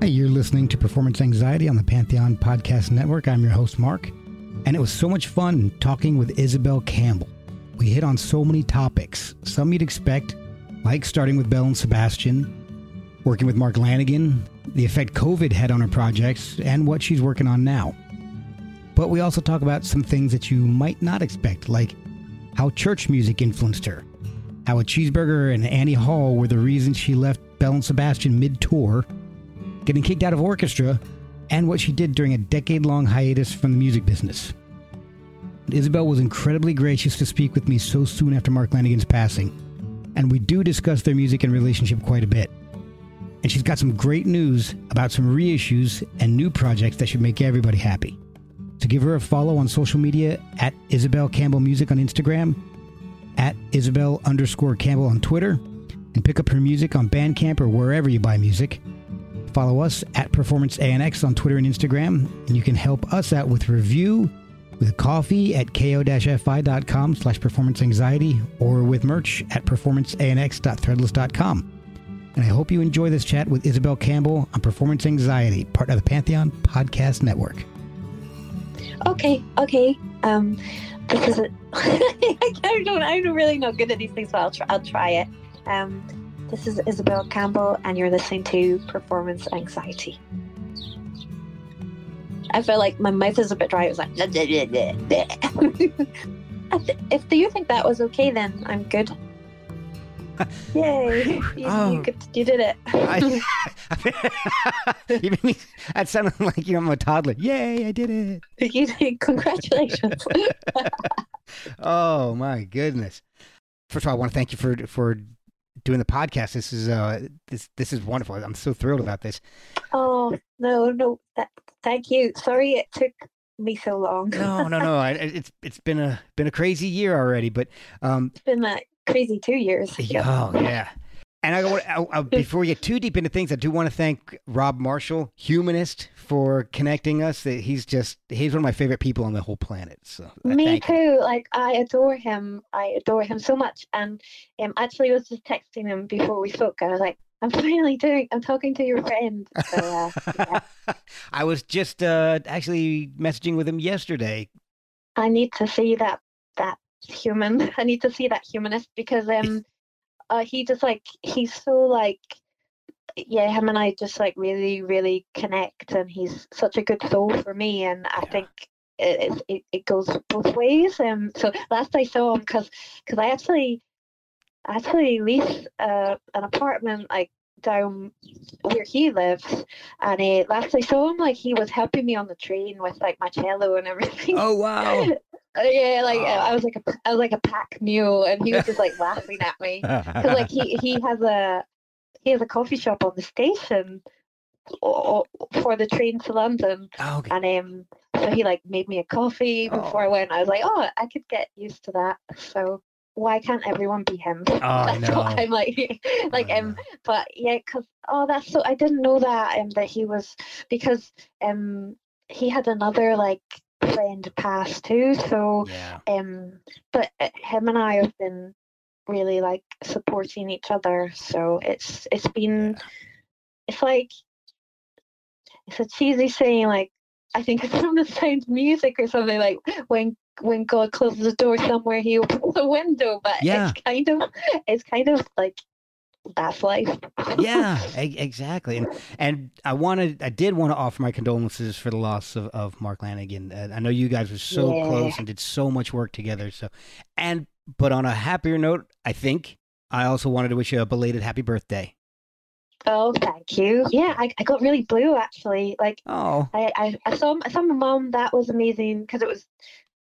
Hey, you're listening to Performance Anxiety on the Pantheon Podcast Network. I'm your host, Mark, and it was so much fun talking with Isobel Campbell. We hit on so many topics, some you'd expect, like starting with Belle and Sebastian, working with Mark Lanegan, the effect COVID had on her projects, and what she's working on now. But we also talk about some things that you might not expect, like how church music influenced her, how a cheeseburger and Annie Hall were the reason she left Belle and Sebastian mid tour, getting kicked out of orchestra, and what she did during a decade long hiatus from the music business. Isobel was incredibly gracious to speak with me so soon after Mark Lanegan's passing, and we do discuss their music and relationship quite a bit. And she's got some great news about some reissues and new projects that should make everybody happy. So give her a follow on social media at Isobel Campbell Music on Instagram, at Isobel underscore Campbell on Twitter, and pick up her music on Bandcamp or wherever you buy music. Follow us at Performance ANX on Twitter and Instagram, and you can help us out with review, with coffee at ko-fi.com slash performance anxiety, or with merch at performanceanx.threadless.com. And I hope you enjoy this chat with Isobel Campbell on Performance Anxiety, part of the Pantheon Podcast Network. Okay, okay. Um, this is it. I don't. I'm really not good at these things, but I'll try. I'll try it. Um, this is Isobel Campbell, and you're listening to Performance Anxiety. I feel like my mouth is a bit dry. It was like. if you think that was okay, then I'm good. Yay! You, Oh. you, could, you did it. I, you made me, that sounded like you know I'm a toddler. Yay! I did it. you did. Congratulations. Oh my goodness! First of all, I want to thank you for for doing the podcast. This is uh this this is wonderful. I'm so thrilled about this. oh no, no. That, thank you. Sorry it took me so long. No, no, no. I, it's it's been a been a crazy year already, but um It's been like crazy two years. oh yeah. And I, I, I before we get too deep into things, I do want to thank Rob Marshall, humanist, for connecting us. That He's just he's one of my favorite people on the whole planet. So I Me thank him. too. Like I adore him. I adore him so much. And um, actually, I was just texting him before we spoke. I was like, "I'm finally doing. I'm talking to your friend." So uh, yeah. I was just uh, actually messaging with him yesterday. I need to see that human. I need to see that humanist because um, uh, he just like he's so like. Yeah, him and I just like really, really connect, and he's such a good soul for me. And I Yeah. think it, it it goes both ways. Um, so last I saw him, because because I actually I actually lease uh, an apartment like down where he lives, and uh, last I saw him, like he was helping me on the train with like my cello and everything. Oh wow! Uh, yeah, like Oh. I was like a I was like a pack mule, and he was just like laughing at me because like he he has a he has a coffee shop on the station for the train to London, Oh, okay. and um so he like made me a coffee before I went. I was like, oh, I could get used to that. So why can't everyone be him? Oh, I That's what know. I'm like, like um, but yeah, cause oh, that's so I didn't know that um that he was because um he had another like friend pass too. So yeah. um, but uh, him and I have been really like supporting each other. So it's it's been it's like it's a cheesy saying like I think it's from the sound music or something like when when God closes the door somewhere he opens the window. But Yeah. it's kind of it's kind of like that's life. yeah, exactly. And and I wanted, I did want to offer my condolences for the loss of, of Mark Lanegan. I know you guys were so Yeah. close and did so much work together. So, and but on a happier note, I think I also wanted to wish you a belated happy birthday. Oh, thank you. Yeah, I, I got really blue actually. Like Oh, I, I, I saw I saw my mum. That was amazing because it was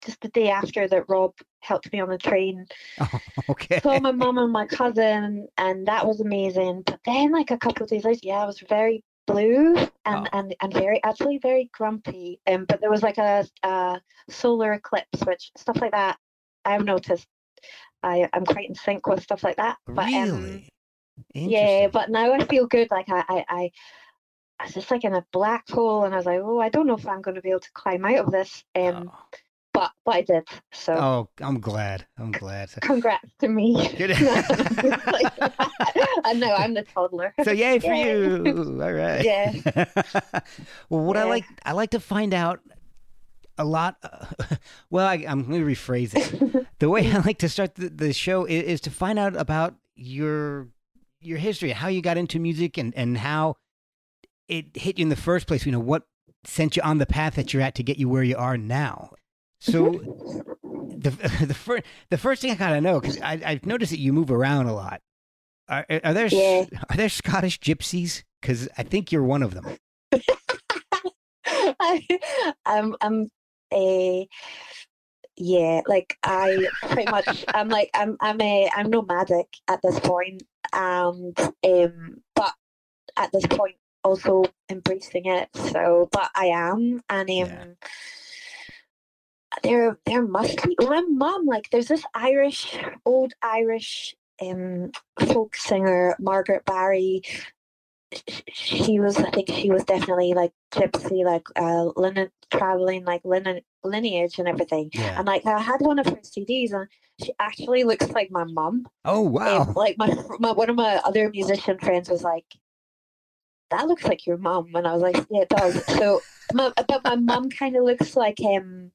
just the day after that Rob helped me on the train. oh okay. Saw my mum and my cousin, and that was amazing. But then, like a couple of days later, yeah, I was very blue and Oh. and, and very actually very grumpy. Um, but there was like a, a solar eclipse, which stuff like that. I've noticed. I I'm quite in sync with stuff like that. But um, really? yeah, but now I feel good. Like I, I, I, I was just like in a black hole, and I was like, oh, I don't know if I'm going to be able to climb out of this. Um, oh. But but I did. So Oh, I'm glad. I'm glad. Congrats to me. Good. I know I'm the toddler. so yay for you. All right. Yeah. well, what I like, I like to find out a lot. Uh, well, I, I'm going to rephrase it. the way I like to start the, the show is, is to find out about your your history, how you got into music, and and how it hit you in the first place. You know what sent you on the path that you're at to get you where you are now. So the the first the first thing I gotta know because I've noticed that you move around a lot. Are, are there Yeah. are there Scottish gypsies? Because I think you're one of them. I, I'm I'm a yeah, like I pretty much I'm like I'm I'm a I'm nomadic at this point and um but at this point also embracing it. So but I am and um Yeah. There there must be my mom like there's this Irish old Irish um folk singer Margaret Barry she was I think she was definitely like gypsy like uh linen traveling like linen lineage and everything Yeah. and like I had one of her CDs and she actually looks like my mom Oh wow. um, like my, my one of my other musician friends was like that looks like your mum and I was like yeah it does so my, but my mum kind of looks like um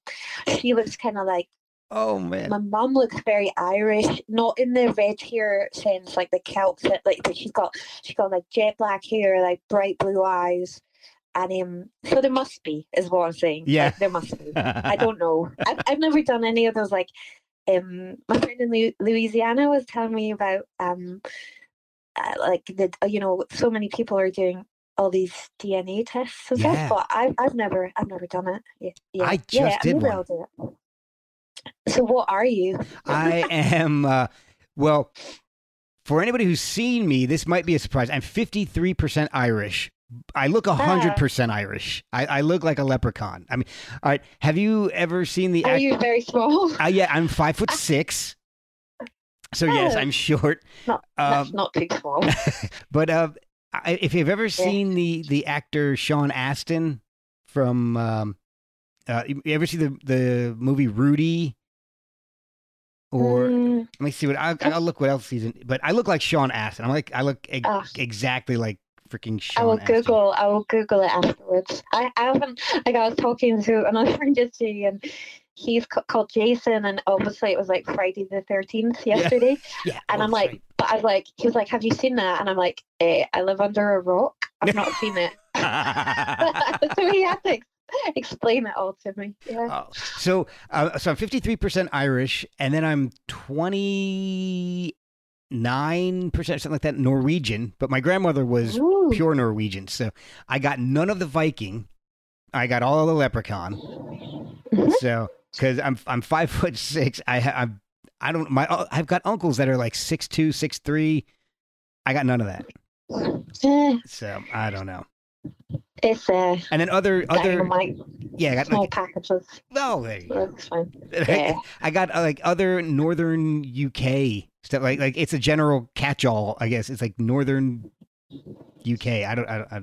she looks kind of like oh man. my mum looks very Irish, not in the red hair sense, like the Celts. that- Like, but she's got she's got like jet black hair, like bright blue eyes, and um. So there must be, is what I'm saying. Yeah. Like, there must be. I don't know. I've I've never done any of those. Like, um, my friend in Louisiana was telling me about um, like the you know so many people are doing all these DNA tests and Yeah. stuff, but I've I've never I've never done it. Yeah, yeah. I yeah, just did maybe one. I'll do it. So what are you? I am uh, well. For anybody who's seen me, this might be a surprise. I'm 53% Irish. I look 100% Irish. I, I look like a leprechaun. I mean, all right. Have you ever seen the? Are act- you very small? Uh, yeah, I'm five foot six. So yes, Oh. I'm short. Not, Um, not too small. But uh, I, if you've ever seen the the actor Sean Astin from, um, uh, you ever see the the movie Rudy? Or Mm, let me see what I'll, I'll look what else he's in. But I look like Sean Astin. I'm like I look ex- Ah. exactly like freaking Sean. I will Astin. Google. I will Google it afterwards. I, I haven't. Like I was talking to another friend yesterday, and he's ca- called Jason, and obviously it was like Friday the thirteenth yesterday. Yeah, And oh, I'm like, but I was like, he was like, "Have you seen that?" And I'm like, eh, "I live under a rock. I've not seen it." so he had to explain it all to me. Yeah. Oh, so uh, so I'm 53% Irish, and then I'm 29% something like that Norwegian. But my grandmother was Ooh. pure Norwegian, so I got none of the Viking. I got all of the leprechaun. Mhm. So because I'm I'm five foot six, I I'm I don't my uh, I've got uncles that are like six two, six three. I got none of that, Eh, so I don't know. it's uh, And then other other yeah, I got small like packages. oh there you go. That's fine. Yeah. I got uh, like other northern UK stuff. Like like it's a general catch-all. I guess it's like northern UK. I don't. I, don't- I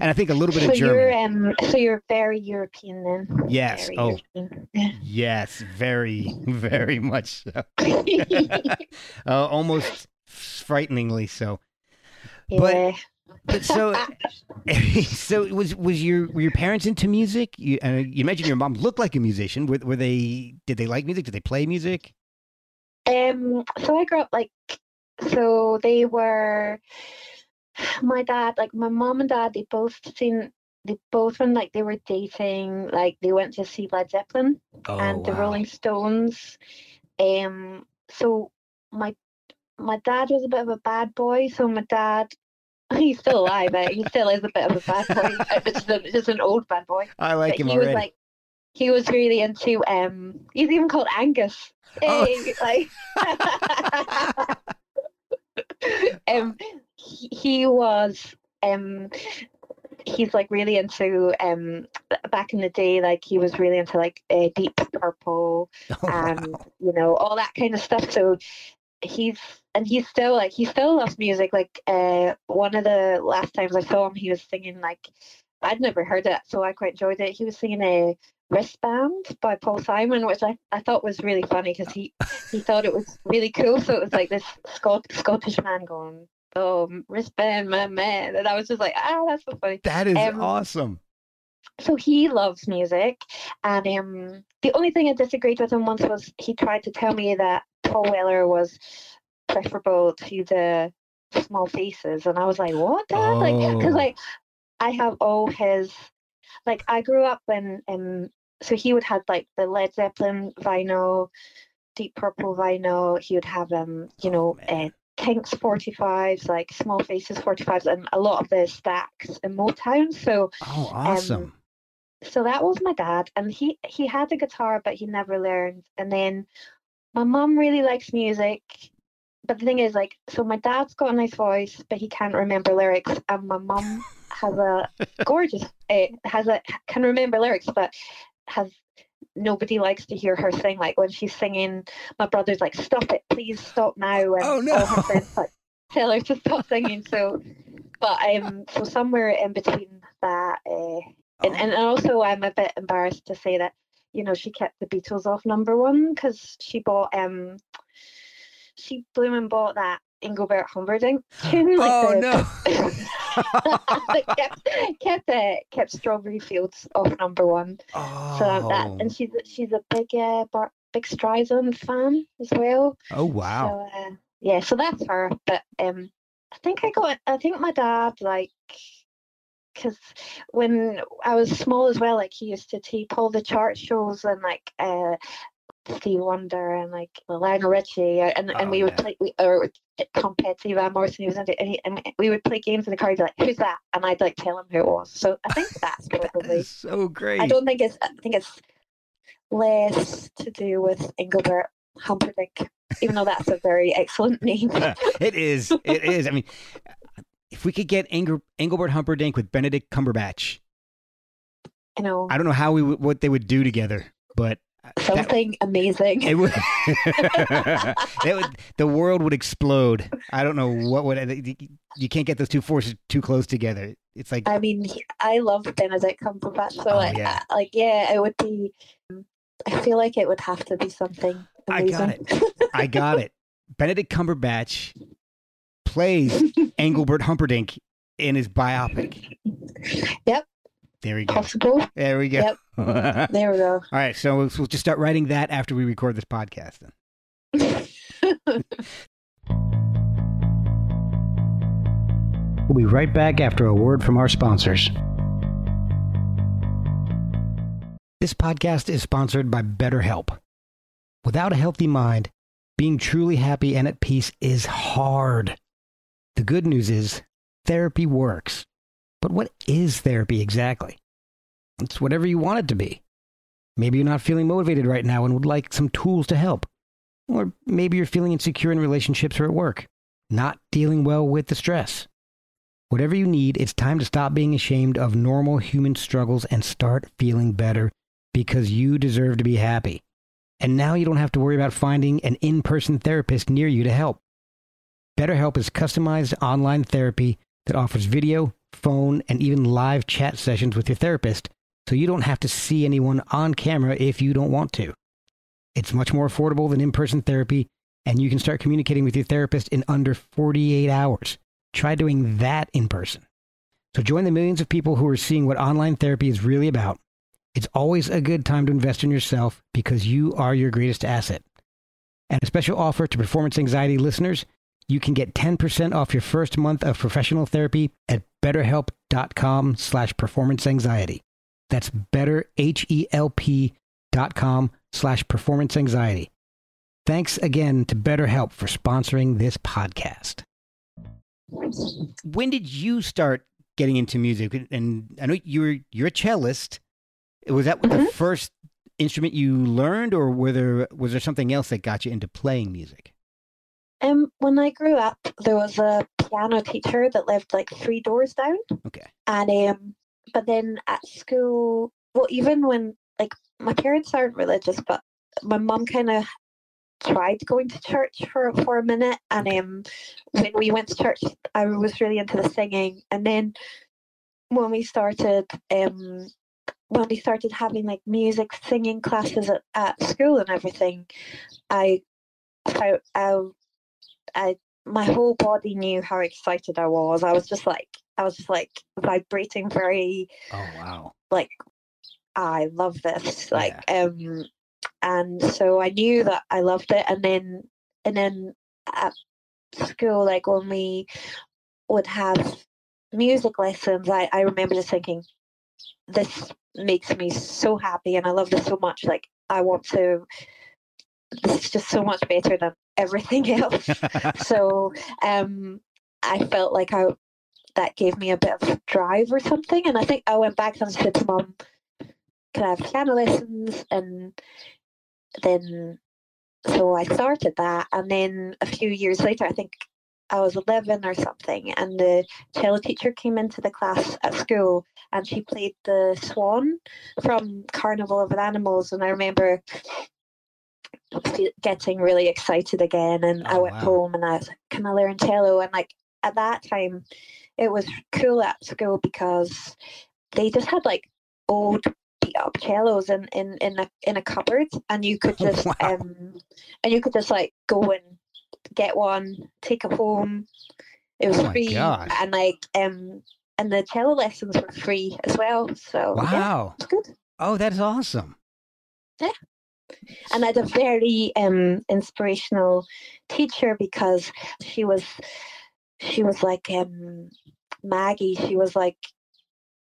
and I think a little bit so of German. you're um, so you're very European then. Yes. Very Oh, European. yes. Very, very much so. Uh, almost frighteningly so. yeah. But- But so, so was was your were your parents into music? You uh, you mentioned your mom looked like a musician. Were, were they? Did they like music? Did they play music? Um, so I grew up like, so they were, my dad, like my mom and dad, they both seen, they both when like they were dating, like they went to see Led Zeppelin Oh, and the Rolling Stones. Um, so my my dad was a bit of a bad boy, so my dad he's still alive. But he still is a bit of a bad boy. Uh, just, just an old bad boy. I like But him he already. was like, he was really into. Um, he's even called Angus. Oh. Hey, like, um, he, he was. Um, he's like really into. Um, back in the day, like he was really into like uh, Deep Purple Oh, and wow. you know all that kind of stuff so he's and he's still like he still loves music like uh one of the last times i saw him he was singing like i'd never heard it so i quite enjoyed it he was singing a wristband by paul simon which i, I thought was really funny because he he thought it was really cool so it was like this Scot- scottish man going oh wristband my man and i was just like ah that's so funny That is um, awesome. so he loves music and um the only thing i disagreed with him once was he tried to tell me that paul weller was preferable to the small faces and i was like what Dad? like Oh. because like i have all his like i grew up when um so he would have like the led zeppelin vinyl deep purple vinyl he would have um you Oh, know uh, Kinks 45s, like Small Faces 45s, and a lot of the stacks in Motown. So Oh, awesome. so that was my dad and he he had a guitar but he never learned and then my mum really likes music but the thing is like so my dad's got a nice voice but he can't remember lyrics and my mum has a gorgeous uh, has a can remember lyrics but has nobody likes to hear her sing like when she's singing my brother's like stop it please stop now and Oh, no. all her friends like tell her to stop singing so but um so somewhere in between that uh, and, Oh. and also, I'm a bit embarrassed to say that, you know, she kept the Beatles off number one because she bought, um, she blooming bought that Engelbert Humperdinck tune. Like oh the, no. Kept kept, uh, kept Strawberry Fields off number one. oh. So that, and she's she's a big uh, Bar- big Streisand fan as well. oh wow. So uh, yeah, so that's her. But um, I think I got. I think my dad like, because when I was small as well, like he used to tape all the chart shows and like uh, Steve Wonder and like Lionel Richie, uh, and Oh, and we would yeah. play we, or Tom Petty, Van Morrison, he was into, and, he, and we would play games in the car. He'd be like, "Who's that?" And I'd like tell him who it was. So I think that's probably. is so great. I don't think it's. I think it's less to do with Engelbert Humperdinck, even though that's a very excellent name. it is. It is. I mean, if we could get Engel, Engelbert Humperdinck with Benedict Cumberbatch, You know, I don't know how we would, what they would do together, but Uh, that, something amazing. it would, that would the world would explode. I don't know what would uh, you can't get those two forces too close together. It's like I mean, I love Benedict Cumberbatch, so Oh, like, yeah. I- like, yeah, it would be. I feel like it would have to be something I got it. I got it. Benedict Cumberbatch plays Engelbert Humperdinck in his biopic. Yep. There we go. Possible. There we go. All There we go. right, so we'll we'll just start writing that after we record this podcast. Then. We'll be right back after a word from our sponsors. This podcast is sponsored by BetterHelp. Without a healthy mind, being truly happy and at peace is hard. The good news is therapy works. But what is therapy exactly? It's whatever you want it to be. Maybe you're not feeling motivated right now and would like some tools to help. Or maybe you're feeling insecure in relationships or at work, not dealing well with the stress. Whatever you need, it's time to stop being ashamed of normal human struggles and start feeling better because you deserve to be happy. And now you don't have to worry about finding an in person therapist near you to help. BetterHelp is customized online therapy that offers video, phone, and even live chat sessions with your therapist, so you don't have to see anyone on camera if you don't want to. It's much more affordable than in person therapy, and you can start communicating with your therapist in under 48 hours. Try doing that in person. So join the millions of people who are seeing what online therapy is really about. It's always a good time to invest in yourself because you are your greatest asset. And a special offer to performance anxiety listeners you can get 10% off your first month of professional therapy at betterhelp.com slash performance anxiety. That's betterhelp.com slash performance anxiety. Thanks again to BetterHelp for sponsoring this podcast. when did you start getting into music? And I know you're you're a cellist. Was that Mhm. the first instrument you learned, or were there was there something else that got you into playing music? Um, when I grew up, there was a piano teacher that lived like three doors down, Okay. and um, but then at school, well, even when like my parents aren't religious, but my mum kind of tried going to church for for a minute, and um, when we went to church, I was really into the singing, and then when we started um when we started having like music singing classes at, at school and everything, I felt I, I my whole body knew how excited I was. I was just like I was just like vibrating very Oh wow. like I love this like um and so I knew that I loved it and then and then at school like when we would have music lessons I, I remember just thinking this makes me so happy and I love this so much like I want to this is just so much better than everything else. So um I felt like I that gave me a bit of drive or something and I think I went back and said to mum can I have piano lessons? And then so I started that and then a few years later I think I was 11 or something and the cello teacher came into the class at school and she played the swan from Carnival of Animals and I remember getting really excited again and I Oh, went wow. home and I was like can I learn cello and like at that time it was cool at school because they just had like old beat up cellos in in in a in a cupboard and you could just wow. um and you could just like go and get one take it home it was Oh free gosh. and like um and the cello lessons were free as well so yeah Wow. it's good Oh, that's awesome. And I had a very um inspirational teacher because she was she was like um Maggie she was like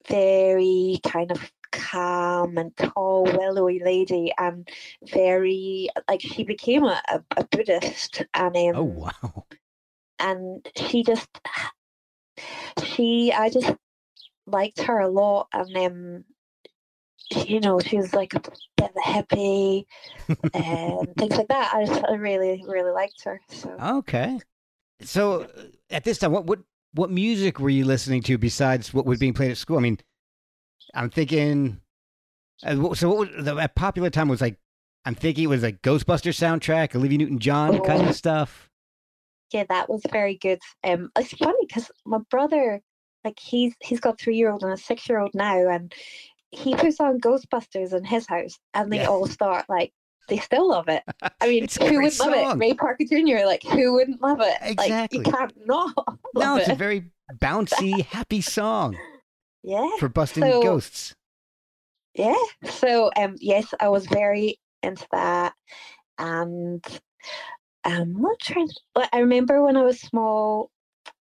very kind of calm and tall willowy lady and very like she became a, a, a Buddhist and um Oh wow. and she just she I just liked her a lot and um you know she was like a bit of a hippie and things like that I just I really really liked her so Okay. So uh, at this time, what what what music were you listening to besides what was being played at school? I mean, I'm thinking. Uh, so what was the a popular time was like? I'm thinking it was like Ghostbuster soundtrack, Olivia Newton-John kind Oh. of stuff. yeah that was very good um it's funny because my brother like he's he's got three year old and a six year old now and he puts on Ghostbusters in his house and they Yeah. all start like they still love it I mean, who wouldn't love it? Ray Parker Jr. Like, who wouldn't love it? Like, Exactly. you can't not No, it's a very bouncy, happy song yeah, for busting So- ghosts. yeah. So, um, yes, I was very into that, and um, I'm not trying. To, I remember when I was small.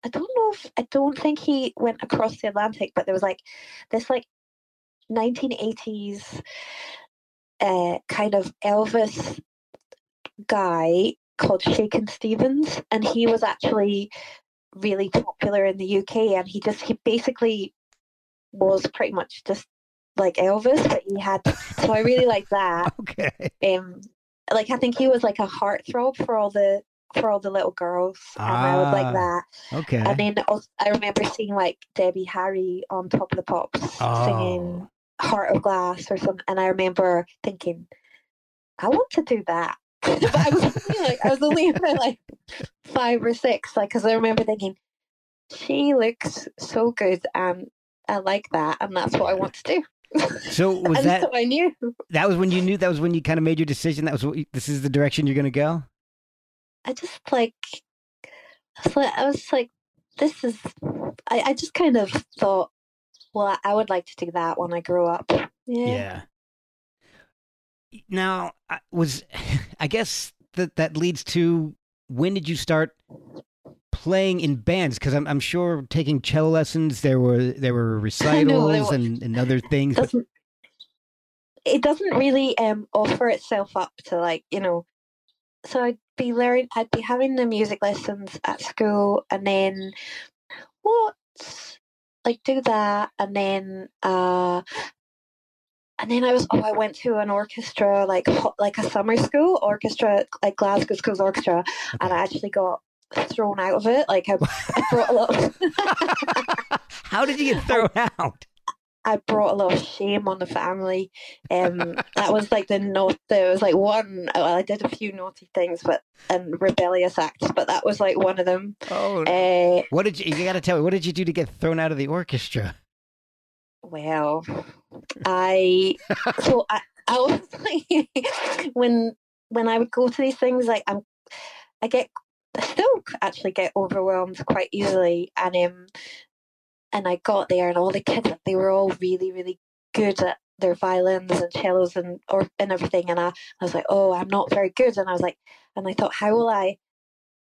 I don't know if I don't think he went across the Atlantic, but there was like this like 1980s uh, kind of Elvis guy called Shakin Stevens, and he was actually really popular in the UK. And he just he basically was pretty much just like Elvis, but he had. So I really like that. Okay. Um, like I think he was like a heartthrob for all the for all the little girls, and I would Ah, like that. Okay. And then also, I remember seeing like Debbie Harry on Top of the Pops singing Oh. Heart of Glass or something, and I remember thinking, I want to do that. but I was only, like, I was only about like five or six, like, because I remember thinking, she looks so good, and I like that, and that's what I want to do. So was and that so I knew. that was when you knew that was when you kind of made your decision that was what you, this is the direction you're going to go? I just like, I was like, I was like, this is. I, I just kind of thought, well, I would like to do that when I grew up. Yeah. Yeah. Now, I was I guess that that leads to when did you start playing in bands? Because I'm I'm sure taking cello lessons there were there were recitals were. and, and other things. Doesn't it doesn't really um offer itself up to like you know so i'd be learning i'd be having the music lessons at school and then what? Like do that, and then uh, and then I was oh I went to an orchestra like like a summer school orchestra like Glasgow Schools Orchestra, okay. and I actually got thrown out of it. Like I, I brought a lot. How did you get thrown out? I brought a lot of shame on the family. Um, that was like the note. There was like one. Well, I did a few naughty things, but and rebellious acts, but that was like one of them. Oh, uh, what did you? You got to tell me. What did you do to get thrown out of the orchestra? Well, I so I, I was like when when I would go to these things, like I'm, I get I still actually get overwhelmed quite easily, and um, and I got there, and all the kids they were all really really good at their violins and cellos and or and everything, and I, I was like, oh, I'm not very good, and I was like, and I thought, how will I,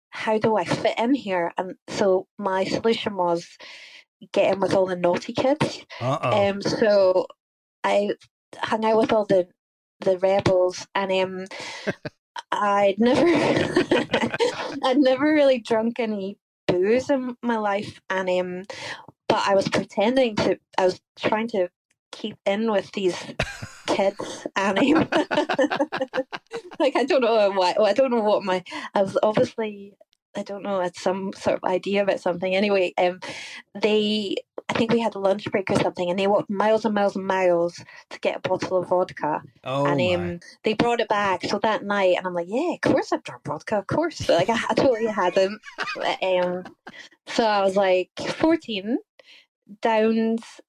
how do I fit in here? And so my solution was get in with all the naughty kids. Uh-oh. Um, so I hung out with all the the rebels, and um, I'd never, I'd never really drunk any booze in my life, and um, but I was pretending to. I was trying to keep in with these kids, um, like I don't know why. I don't know what my. I was obviously I don't know, had some sort of idea about something. Anyway, um, they, I think we had a lunch break or something, and they walked miles and miles and miles to get a bottle of vodka. Oh and um, they brought it back. So that night, and I'm like, yeah, of course I've drunk vodka, of course. Like I, I totally had them. um, so I was like 14, downs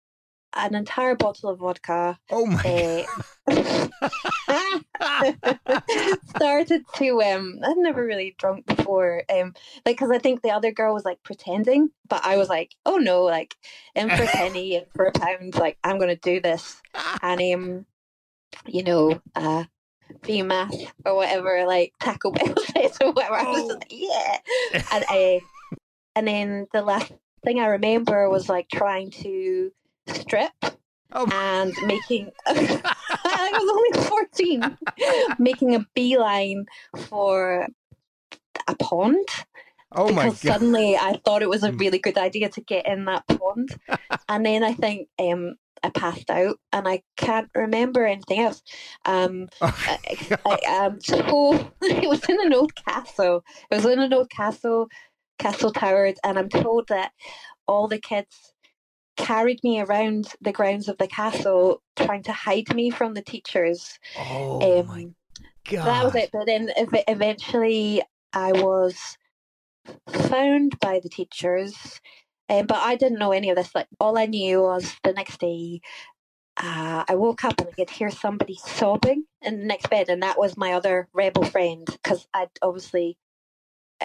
an entire bottle of vodka. Oh my! Uh, started to um. I'd never really drunk before. Um, like because I think the other girl was like pretending, but I was like, oh no, like in for a penny and for a pound, like I'm gonna do this, and um, you know, uh, be VMAS or whatever, like Taco Bell says or whatever. I was oh. like, yeah, and uh, and then the last thing I remember was like trying to strip oh. and making I was only 14 making a beeline for a pond oh because my God. suddenly I thought it was a hmm. really good idea to get in that pond and then I think um I passed out and I can't remember anything else. Um, oh, I, I, um, so it was in an old castle. It was in an old castle, castle towers, and I'm told that all the kids carried me around the grounds of the castle trying to hide me from the teachers. Oh um, my god! That was it. But then eventually, I was found by the teachers, um, but I didn't know any of this. Like all I knew was the next day. Uh, I woke up and I could hear somebody sobbing in the next bed, and that was my other rebel friend because I'd obviously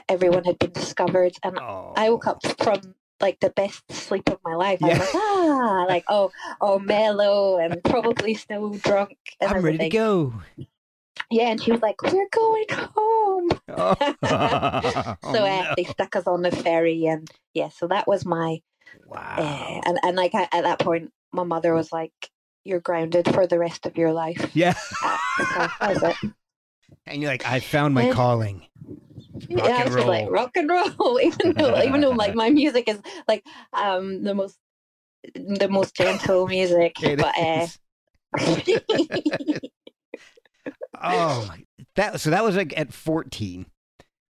everyone had been discovered, and oh. I woke up from like the best sleep of my life. Yeah. I was like, ah, like oh, oh, mellow and probably still drunk. And I'm ready to go. Yeah, and she was like, "We're going home." Oh. so oh, uh, no. they stuck us on the ferry, and yeah, so that was my wow. Uh, and and like at that point, my mother was like, "You're grounded for the rest of your life." Yeah, uh, so that was it. And you're like, "I found my calling." Rock yeah, and roll. like rock and roll. even though even though like my music is like um the most the most gentle music, it but uh... oh, that so that was like at fourteen.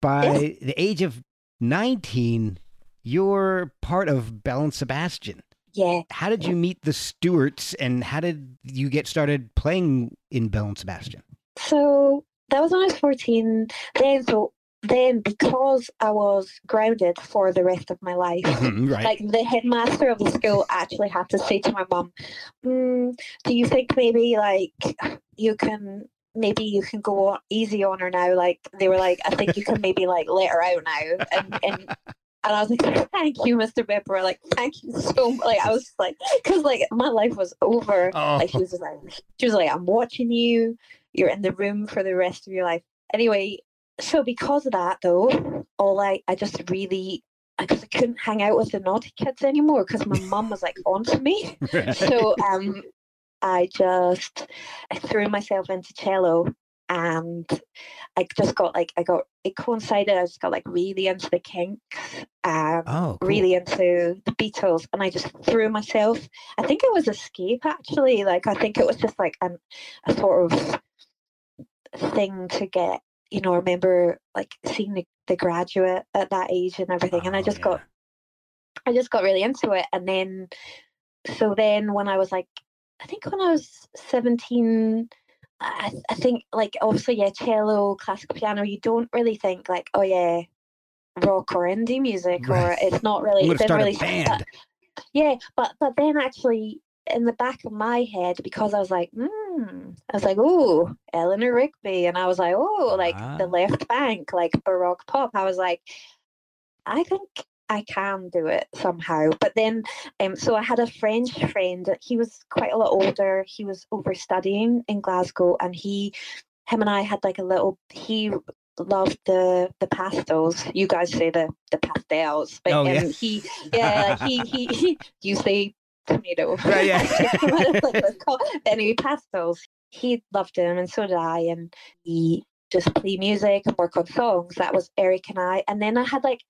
By yeah. the age of nineteen, you're part of Belle and Sebastian. Yeah. How did you meet the Stuarts, and how did you get started playing in Belle and Sebastian? So that was when I was 14. Then, so then because I was grounded for the rest of my life, mm-hmm, right. like the headmaster of the school actually had to say to my mum, mm, "Do you think maybe like you can maybe you can go on, easy on her now?" Like they were like, "I think you can maybe like let her out now," and and. And I was like, "Thank you, Mr. Pepper. Like, thank you so much." Like, I was like, because like my life was over. Oh. Like, she was like, she was like, "I'm watching you. You're in the room for the rest of your life." Anyway, so because of that though, all I I just really because I couldn't hang out with the naughty kids anymore because my mum was like onto me. Right. So um, I just I threw myself into cello and I just got like I got it coincided. I just got like really into the Kinks, um, Oh, cool. really into the Beatles, and I just threw myself. I think it was escape actually. Like I think it was just like an, a sort of thing to get. You know, I remember like seeing the, the graduate at that age and everything, and I Oh, just yeah. got I just got really into it. And then, so then when I was like, I think when I was 17, I, I think like obviously, yeah, cello, classical piano, you don't really think like, oh yeah, rock or indie music, or it's not really, it didn't really but- yeah, but but then actually in the back of my head, because I was like, hmm, I was like, oh, Eleanor Rigby, and I was like, oh, like the Ah. left bank, like baroque pop. I was like, I think I can do it somehow. But then, um, so I had a French friend. He was quite a lot older. He was over studying in Glasgow, and he, him and I had like a little. He loved the the pastels. You guys say the the pastels, but Oh, um, yeah. he, yeah, he, he he you say tomato. Right, yeah. Anyway, pastels. He loved them, and so did I. And he just play music and work on songs. That was Eric and I. And then I had like,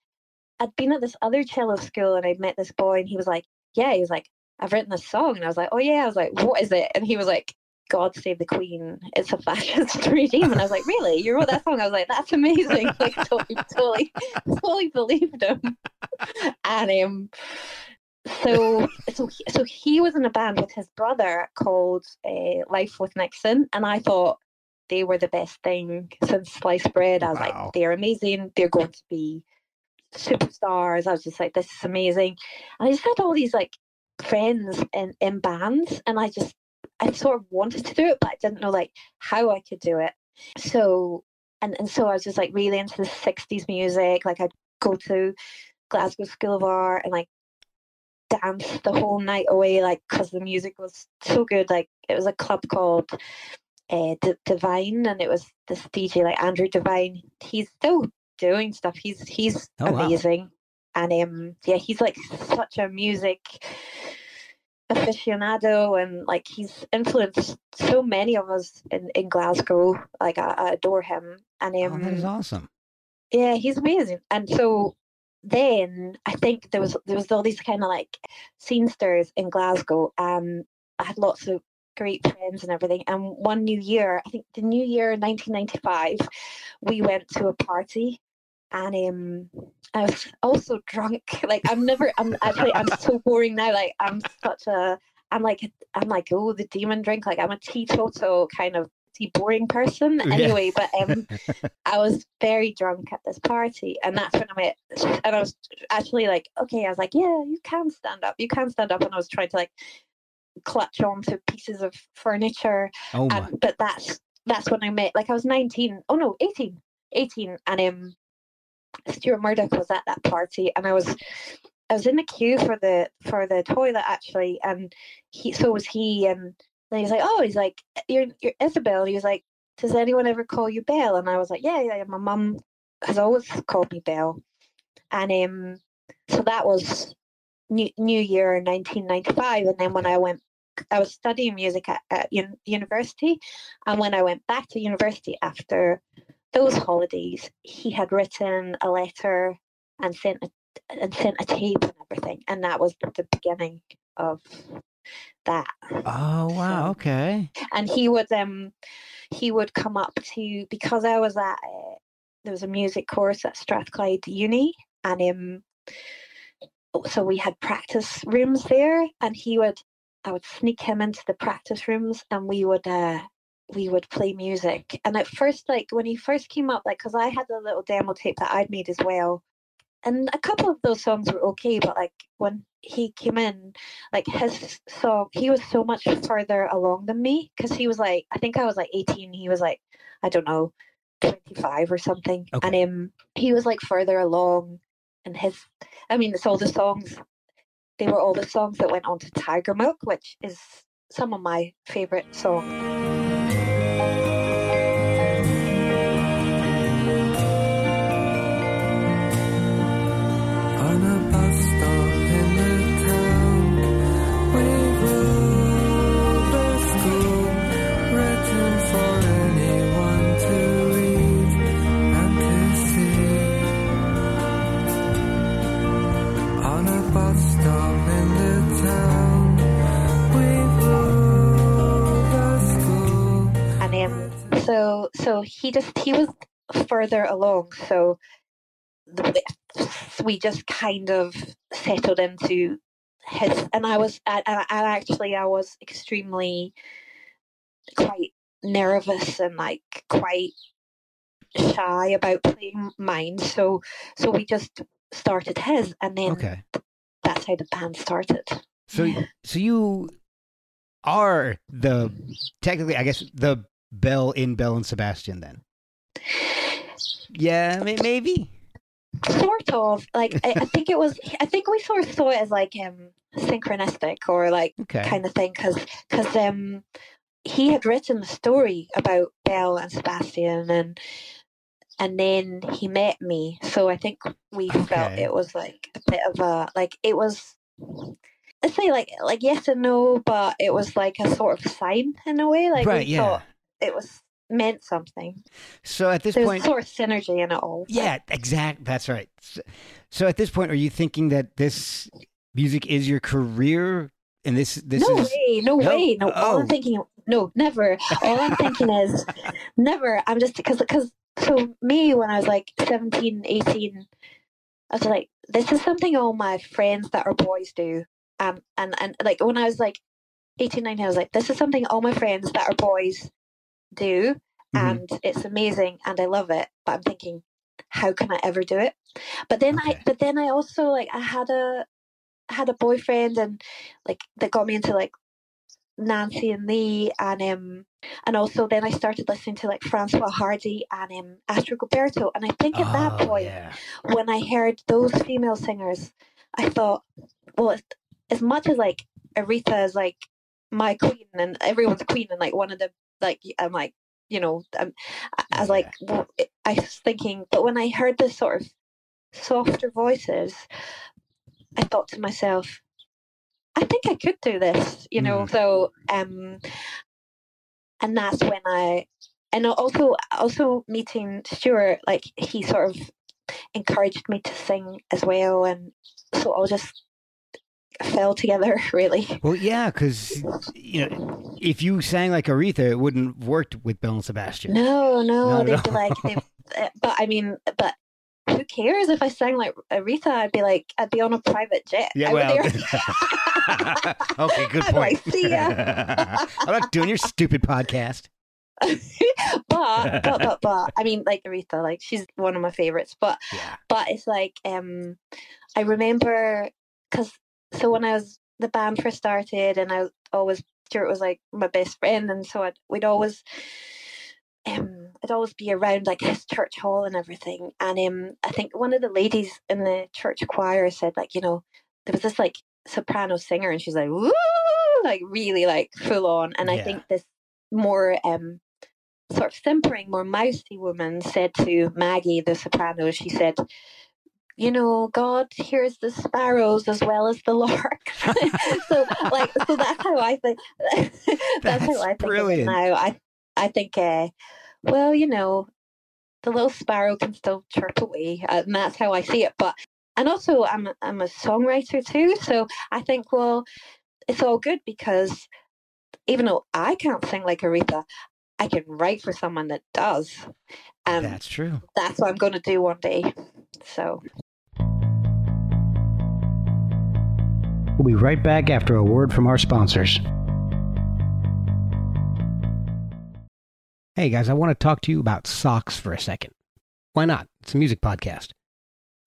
I'd been at this other cello school, and I'd met this boy, and he was like, "Yeah," he was like, "I've written a song," and I was like, "Oh yeah," I was like, "What is it?" And he was like. God save the Queen. It's a fascist regime, and I was like, "Really? You wrote that song?" I was like, "That's amazing!" Like, totally, totally, totally believed him. And um, so so he, so he was in a band with his brother called uh, Life with Nixon, and I thought they were the best thing since sliced bread. I was Wow. like, they're amazing. They're going to be superstars. I was just like, this is amazing. And I just had all these like friends in in bands, and I just I sort of wanted to do it, but I didn't know like how I could do it. So and and so I was just like really into the '60s music. Like I'd go to Glasgow School of Art and like dance the whole night away, like because the music was so good. Like it was a club called uh, D- Divine, and it was this DJ like Andrew Divine. He's still doing stuff. He's he's Oh, wow. amazing, and um yeah, he's like such a music aficionado and like he's influenced so many of us in, in Glasgow like I, I adore him and Oh, um that is awesome. yeah, he's amazing. And so then I think there was there was all these kind of like scenesters in Glasgow, and I had lots of great friends and everything. And one New Year, I think the New Year 1995, we went to a party, and um, I was also drunk. Like I'm never, I'm actually, I'm so boring now. Like I'm such a, I'm like, I'm like, oh, the demon drink. Like I'm a teetotal kind of boring person Yeah. anyway. But um, I was very drunk at this party, and that's when I met. And I was actually like, okay, I was like, yeah, you can stand up, you can stand up, and I was trying to like clutch onto pieces of furniture, Oh my. and but that's that's when I met. Like I was nineteen. Oh no, 18. 18 and um Stuart Murdoch was at that party and I was I was in the queue for the for the toilet actually and he so was he and then he was like, Oh, he's like, You're you're Isobel. He was like, Does anyone ever call you Belle? And I was like, Yeah, yeah, my mum has always called me Belle. And um so that was New New Year nineteen ninety five and then when I went I was studying music at, at un- university and when I went back to university after those holidays, he had written a letter and sent a and sent a tape and everything, and that was the beginning of that. Oh wow. So- Okay. And he would um he would come up to because I was at uh, there was a music course at Strathclyde Uni, and um so we had practice rooms there, and he would I would sneak him into the practice rooms, and we would uh we would play music. And at first, like when he first came up, like because I had a little demo tape that I'd made as well, and a couple of those songs were okay, but like when he came in, like his song, he was so much further along than me because he was like, I think I was like 18, he was like, I don't know, 25 or something, Okay. and um, he was like further along, and his, I mean, it's all the songs. They were all the songs that went on to Tigermilk, which is some of my favorite songs. So so he just he was further along, so the, we just kind of settled into his, and I was, and, and actually I was extremely quite nervous and like quite shy about playing mine. So so we just started his, and then Okay. that's how the band started. So so you are the technically, I guess, the Belle in Belle and Sebastian. Then, yeah, may- maybe. Sort of like I, I think it was. I think we sort of saw it as like um synchronistic or like Okay. kind of thing because because um he had written the story about Belle and Sebastian and and then he met me so I think we felt it was like a bit of a like it was I'd say like like yes and no but it was like a sort of sign in a way like right. we Yeah. thought it was meant something So at this there's point, sort of synergy in it all yeah, exact. That's right. So, so at this point, are you thinking that this music is your career, and this this no is way, no, No? way, no. All Oh. I'm thinking, no, never. All I'm thinking is, never. I'm just because because so me when I was like 17, 18, I was like, this is something all my friends that are boys do. Um, and and like when I was like 18, 19, I was like, this is something all my friends that are boys do, Mhm. and it's amazing, and I love it. But I'm thinking, how can I ever do it? But then Okay. I, but then I also like I had a had a boyfriend and like that got me into like Nancy and Lee and um and also then I started listening to like Françoise Hardy and um Astrud Gilberto and I think at that Oh, point yeah. when I heard those female singers I thought well as, as much as like Aretha is like my queen and everyone's queen and like one of the like I'm like you know um, I, was like well, I was thinking but when I heard the sort of softer voices I thought to myself I think I could do this, you know. So, um, and that's when I, and also also meeting Stuart, like he sort of encouraged me to sing as well, and so all just fell together really. Well, yeah, because you know, if you sang like Aretha, it wouldn't have worked with Belle and Sebastian. No, No, they'd be like, they'd, uh, but I mean, but. Who cares if I sang like Aretha? I'd be like, I'd be on a private jet. Yeah, well. okay, good How do I point. see ya? I'm not doing your stupid podcast. but, but, but, but, I mean, like Aretha, like she's one of my favorites. But Yeah. but it's like um i remember because so when i was the band first started and i always stuart was like my best friend and so I'd, we'd always um i'd always be around like his church hall and everything. And um i think one of the ladies in the church choir said like you know there was this like soprano singer and she's like woo! like really like full on. And i think this more um sort of simpering more mousy woman said to maggie the soprano she said you know, God hears the sparrows as well as the larks. so, like, so that's how I think. that's, That's how I think brilliant. it now. I, I think, uh, well, you know, the little sparrow can still chirp away, and that's how I see it. But, and also, I'm, a- I'm a songwriter too, so I think, well, it's all good because even though I can't sing like Aretha, I can write for someone that does. And That's true. that's what I'm going to do one day. So. We'll be right back after a word from our sponsors. Hey guys, I want to talk to you about socks for a second. Why not? It's a music podcast.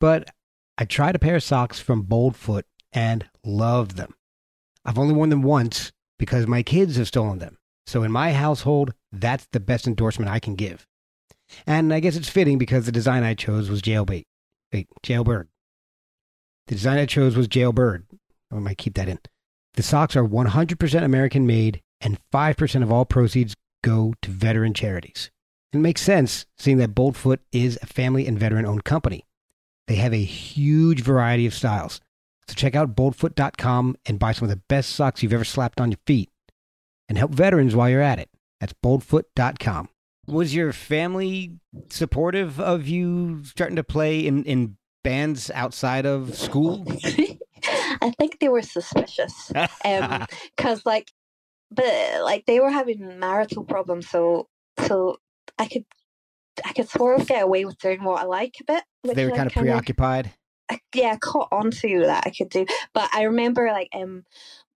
But I tried a pair of socks from Boldfoot and loved them. I've only worn them once because my kids have stolen them. So in my household, that's the best endorsement I can give. And I guess it's fitting because the design I chose was jailbait. Wait, jailbird. The design I chose was jailbird. Oh, I might keep that in. The socks are 100% American made, and 5% of all proceeds go to veteran charities. It makes sense, seeing that Boldfoot is a family and veteran owned company. They have a huge variety of styles. So check out boldfoot.com and buy some of the best socks you've ever slapped on your feet. And help veterans while you're at it. That's boldfoot.com. Was your family supportive of you starting to play in, in bands outside of school? I think they were suspicious. Um, cause like, but like they were having marital problems, so so I could I could sort of get away with doing what I like a bit. they were kind of preoccupied. I- yeah, caught on to that I could do. But I remember like um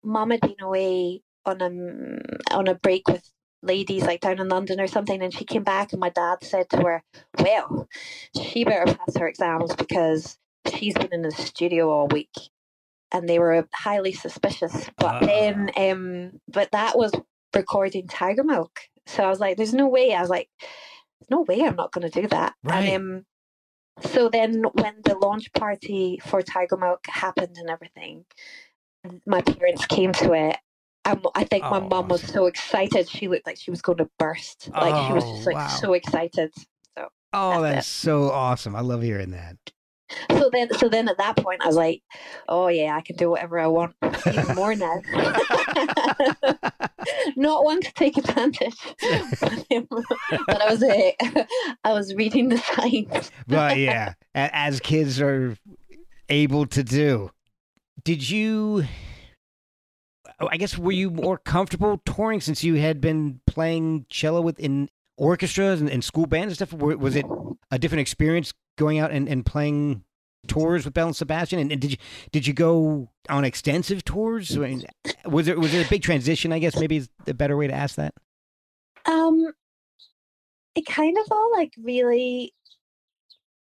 mum had been away on a m- on a break with ladies like down in London or something and she came back and my dad said to her, Well, she better pass her exams because she's been in the studio all week and they were highly suspicious. But Ah. then um but that was recording Tigermilk. So I was like, There's no way. I was like, There's no way I'm not gonna do that. Right. And um so then when the launch party for Tigermilk happened and everything, my parents came to it. Um, I think my Oh, mum was so excited. She looked like she was going to burst. Like she was Oh, just like wow. so excited. So Oh, That's that's so awesome. I love hearing that. So then, so then at that point, I was like, "Oh yeah, I can do whatever I want, even more now." Not one to take advantage, but, I was, uh, I was reading the signs. but yeah, as kids are able to do. Did you? I guess were you more comfortable touring since you had been playing cello within orchestras and, and school bands and stuff? Was it a different experience going out and, and playing tours with Belle and Sebastian? And, and did you did you go on extensive tours? Was there was it a big transition? I guess maybe is the better way to ask that. Um, it kind of all like really,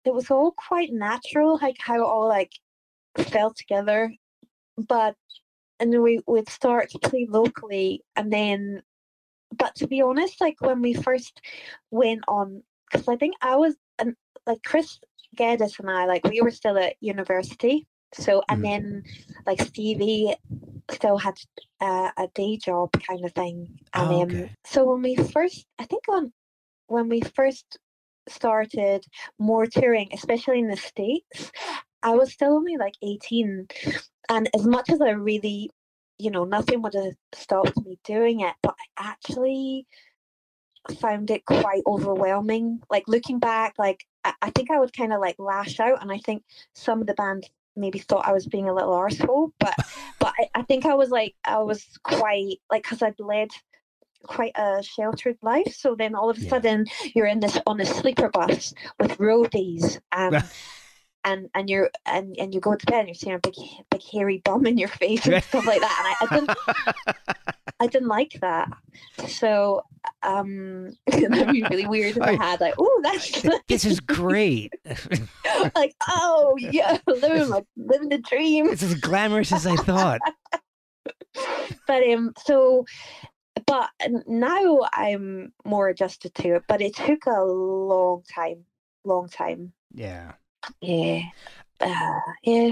it was all quite natural, like how it all like fell together. But and then we would start to play locally, and then, but to be honest, like when we first went on, because I think I was and like Chris Geddes and I, like we were still at university. So and Mhm. then like Stevie still had uh, a day job kind of thing. And Oh, um, okay. so when we first, I think on when we first started more touring, especially in the states, I was still only like eighteen, and as much as I really, you know, nothing would have stopped me doing it, but I actually found it quite overwhelming. Like looking back, like I, I think I would kind of like lash out, and I think some of the band maybe thought I was being a little arsehole, but but I, I think I was like I was quite like because I'd led quite a sheltered life. So then all of a Yeah. sudden you're in this on a sleeper bus with roadies and and and you're and, and you go to bed and you're seeing a big big hairy bum in your face and stuff like that. And I, I didn't I didn't like that. So um that'd be really weird if I I- had like, oh that's this is great. like oh yeah, living my living the dream. it's as glamorous as I thought. but um so but now i'm more adjusted to it but it took a long time long time Yeah. Yeah uh, yeah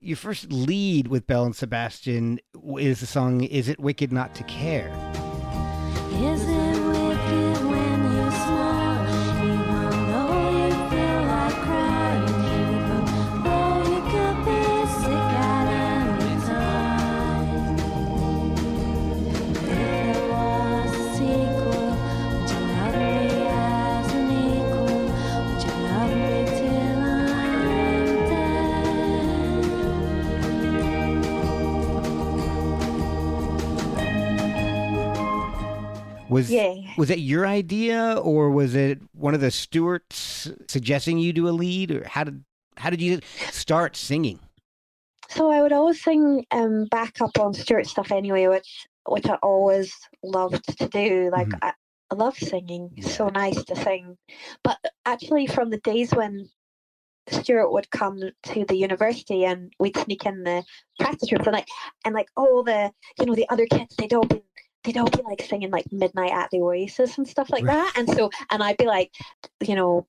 Your first lead with Belle and Sebastian is the song "Is It Wicked Not to Care." Was yeah. was that your idea, or was it one of the Stuarts suggesting you do a lead, or how did how did you start singing? so i would always sing um back up on Stuart stuff anyway which which i always loved to do. Like Mhm. I, I love singing. It's so nice to sing. But actually from the days when Stuart would come to the university and we'd sneak in the practice rooms and like and like all the you know the other kids they'd all be they'd all be like singing like midnight at the oasis and stuff like Right. that and so and i'd be like you know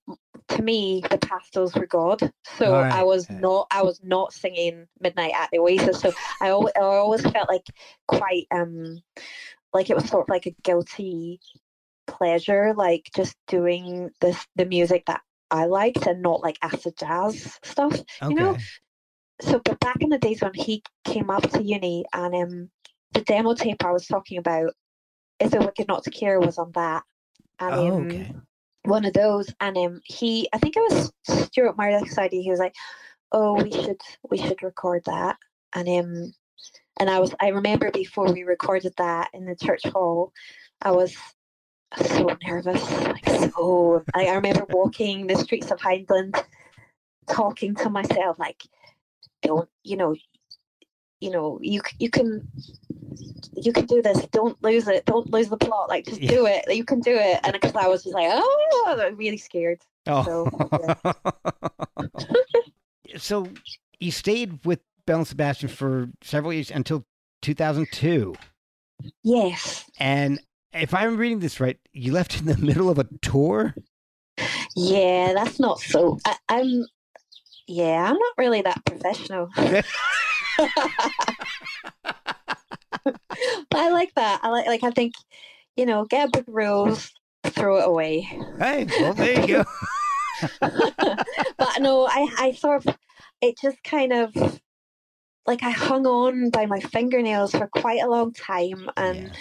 to me the pastels were god so i was yeah. not i was not singing midnight at the oasis so i always, I always felt like quite um like it was sort of like a guilty pleasure like just doing this the music that i liked and not like acid jazz stuff Okay. you know so but back in the days when he came up to uni and um the demo tape I was talking about is it wicked not to care was on that and oh, um, okay. one of those and um he I think it was Stuart Murdoch's idea he was like oh we should we should record that and um and I was I remember before we recorded that in the church hall I was so nervous. Like so, I, I remember walking the streets of Highland, talking to myself like, "Don't you know? You know, you you can." You can do this. Don't lose it. Don't lose the plot. Like, just Yeah. do it. You can do it. And because I was just like, oh, I'm really scared. Oh. So, so you stayed with Belle and Sebastian for several years until 2002. Yes. And if I'm reading this right, you left in the middle of a tour? Yeah, that's not so. I, I'm. Yeah, I'm not really that professional. I like that. I like. Like I think, you know, get a of rules, throw it away. Hey, well, there you go. but no, I. I sort of. It just kind of. Like I hung on by my fingernails for quite a long time, and Yeah.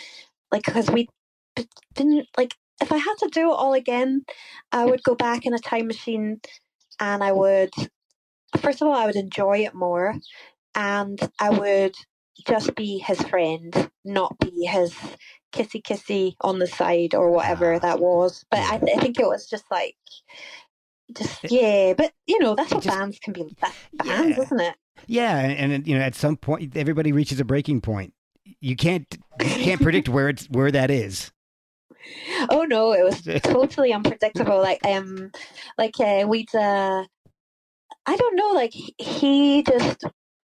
like because we didn't like if I had to do it all again, I would go back in a time machine and I would first of all I would enjoy it more and I would just be his friend, not be his kissy kissy on the side or whatever Ah, that was. But I, th- I think it was just like just yeah, but you know that's what just- bands can be. That's bands, Yeah. isn't it? Yeah, and, and you know, at some point, everybody reaches a breaking point. You can't you can't predict where it's where that is. Oh no, it was totally unpredictable. Like um, like uh, we'd uh, I don't know. Like he just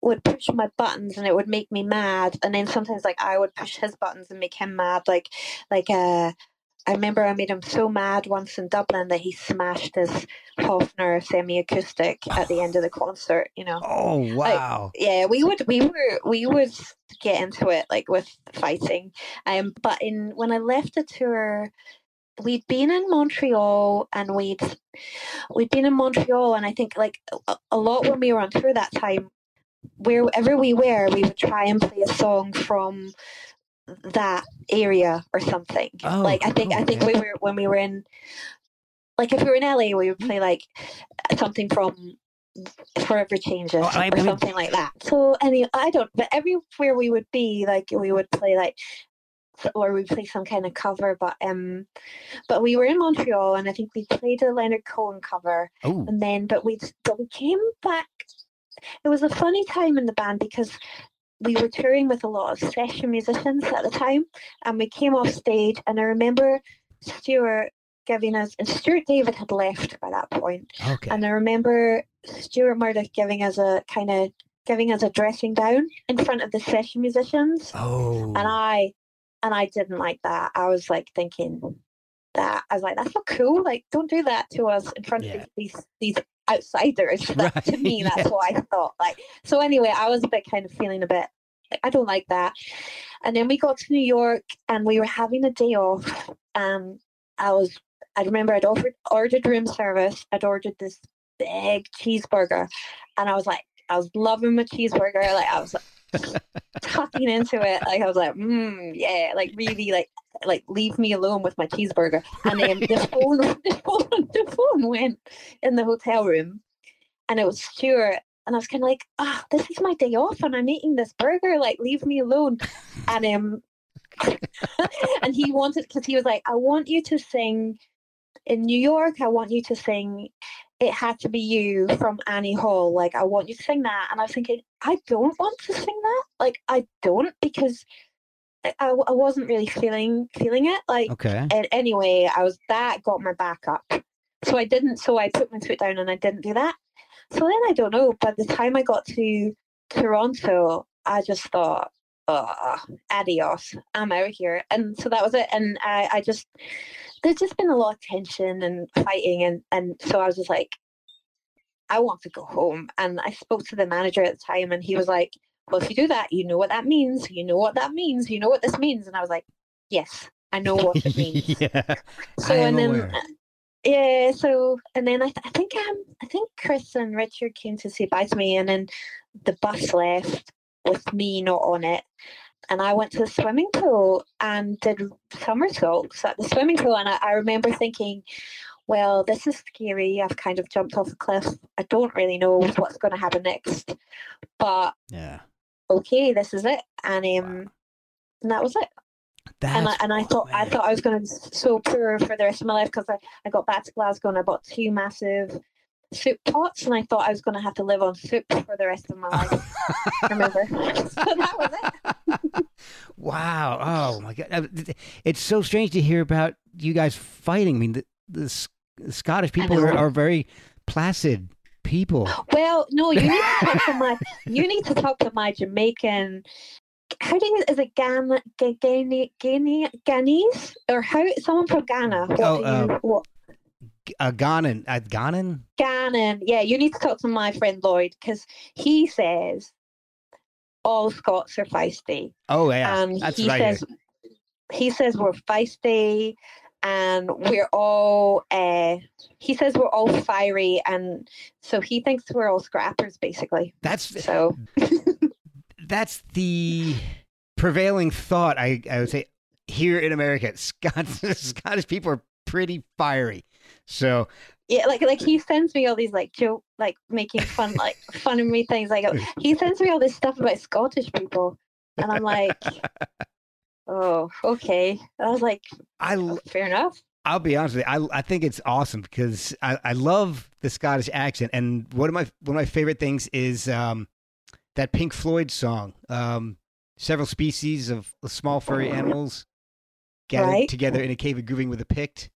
would push my buttons and it would make me mad, and then sometimes like I would push his buttons and make him mad. Like like uh, I remember I made him so mad once in Dublin that he smashed his Hofner semi-acoustic at the end of the concert. You know. Oh wow! yeah we would we were we would get into it like with fighting um but in when i left the tour we'd been in montreal and we'd we'd been in montreal and i think like a, a lot when we were on tour that time wherever we were we would try and play a song from that area or something. Oh, like i think i think cool, we were when we were in like if we were in la we would play like something from forever changes Oh, I- or I something like that. So any i don't but everywhere we would be like we would play like or we play some kind of cover but um but we were in montreal and i think we played a leonard cohen cover. Oh, and then but we but we came back it was a funny time in the band because we were touring with a lot of session musicians at the time and we came off stage and i remember stuart giving us and stuart david had left by that point okay. and i remember stuart murdoch giving us a kind of giving us a dressing down in front of the session musicians Oh, and I and I didn't like that. I was like thinking that I was like, that's not cool. Like, don't do that to us in front Yeah. of these these outsiders. That, To me, that's yeah. what I thought. Like, so anyway, I was a bit kind of feeling a bit. Like, I don't like that. And then we got to New York, and we were having a day off. And I was, I remember I'd offered ordered room service. I'd ordered this big cheeseburger, and I was like, I was loving my cheeseburger. Like, I was tucking into it. Like I was like, mm, yeah, like really like like leave me alone with my cheeseburger. And then the phone the phone the phone went in the hotel room and it was Stuart and I was kind of like, ah, this is my day off and I'm eating this burger. Like, leave me alone. And um, and he wanted because he was like, I want you to sing in New York. I want you to sing. It had to be you from Annie Hall. Like, I want you to sing that. And I was thinking, I don't want to sing that. Like, I don't because I, I wasn't really feeling feeling it. Like, okay. and anyway, I was that got my back up. So I didn't. So I put my foot down and I didn't do that. So then I don't know. By the time I got to Toronto, I just thought, oh, adios, I'm out here. And so that was it. And I, I just there's just been a lot of tension and fighting, and and so I was just like, I want to go home. And I spoke to the manager at the time, and he was like, Well, if you do that, you know what that means. You know what that means. You know what this means. And I was like, Yes, I know what it means. yeah. So and then aware. uh, yeah, so and then I, th- I think um I think Chris and Richard came to say bye to me, and then the bus left with me not on it, and I went to the swimming pool and did somersaults at the swimming pool, and I, I remember thinking. Well, this is scary. I've kind of jumped off a cliff. I don't really know what's going to happen next, but Yeah. Okay, this is it, and um, and that was it. That's and I, and I thought I thought I was going to be so poor for the rest of my life because I, I got back to Glasgow and I bought two massive soup pots and I thought I was going to have to live on soup for the rest of my life. Remember? so that was it. Wow. Oh my god. Uh, It's so strange to hear about you guys fighting. I mean, the, the, the Scottish people are, are very placid people. Well, no, you need to talk to my you need to talk to my Jamaican. How do you is it Ghana, Ghana, Ghana, Ghanese or how someone from Ghana? What Oh, do you, uh, what, Uh, Ghanan. Uh, Ghanan? Gannon. Yeah, you need to talk to my friend Lloyd because he says all Scots are feisty, Oh, yeah. and That's he right. says he says we're feisty and we're all. Uh, he says we're all fiery, and so he thinks we're all scrappers, basically. That's So that's the prevailing thought. I, I would say here in America, Scots, Scottish people are pretty fiery. So yeah, like like he sends me all these like joke, like making fun, like fun of me things. Like he sends me all this stuff about Scottish people, and I'm like, oh, okay. I was like, I l- fair enough. I'll be honest with you. I, I think it's awesome because I, I love the Scottish accent, and one of my one of my favorite things is um, that Pink Floyd song. Um, several species of small furry animals gathered Right. together in a cave and grooving with a pict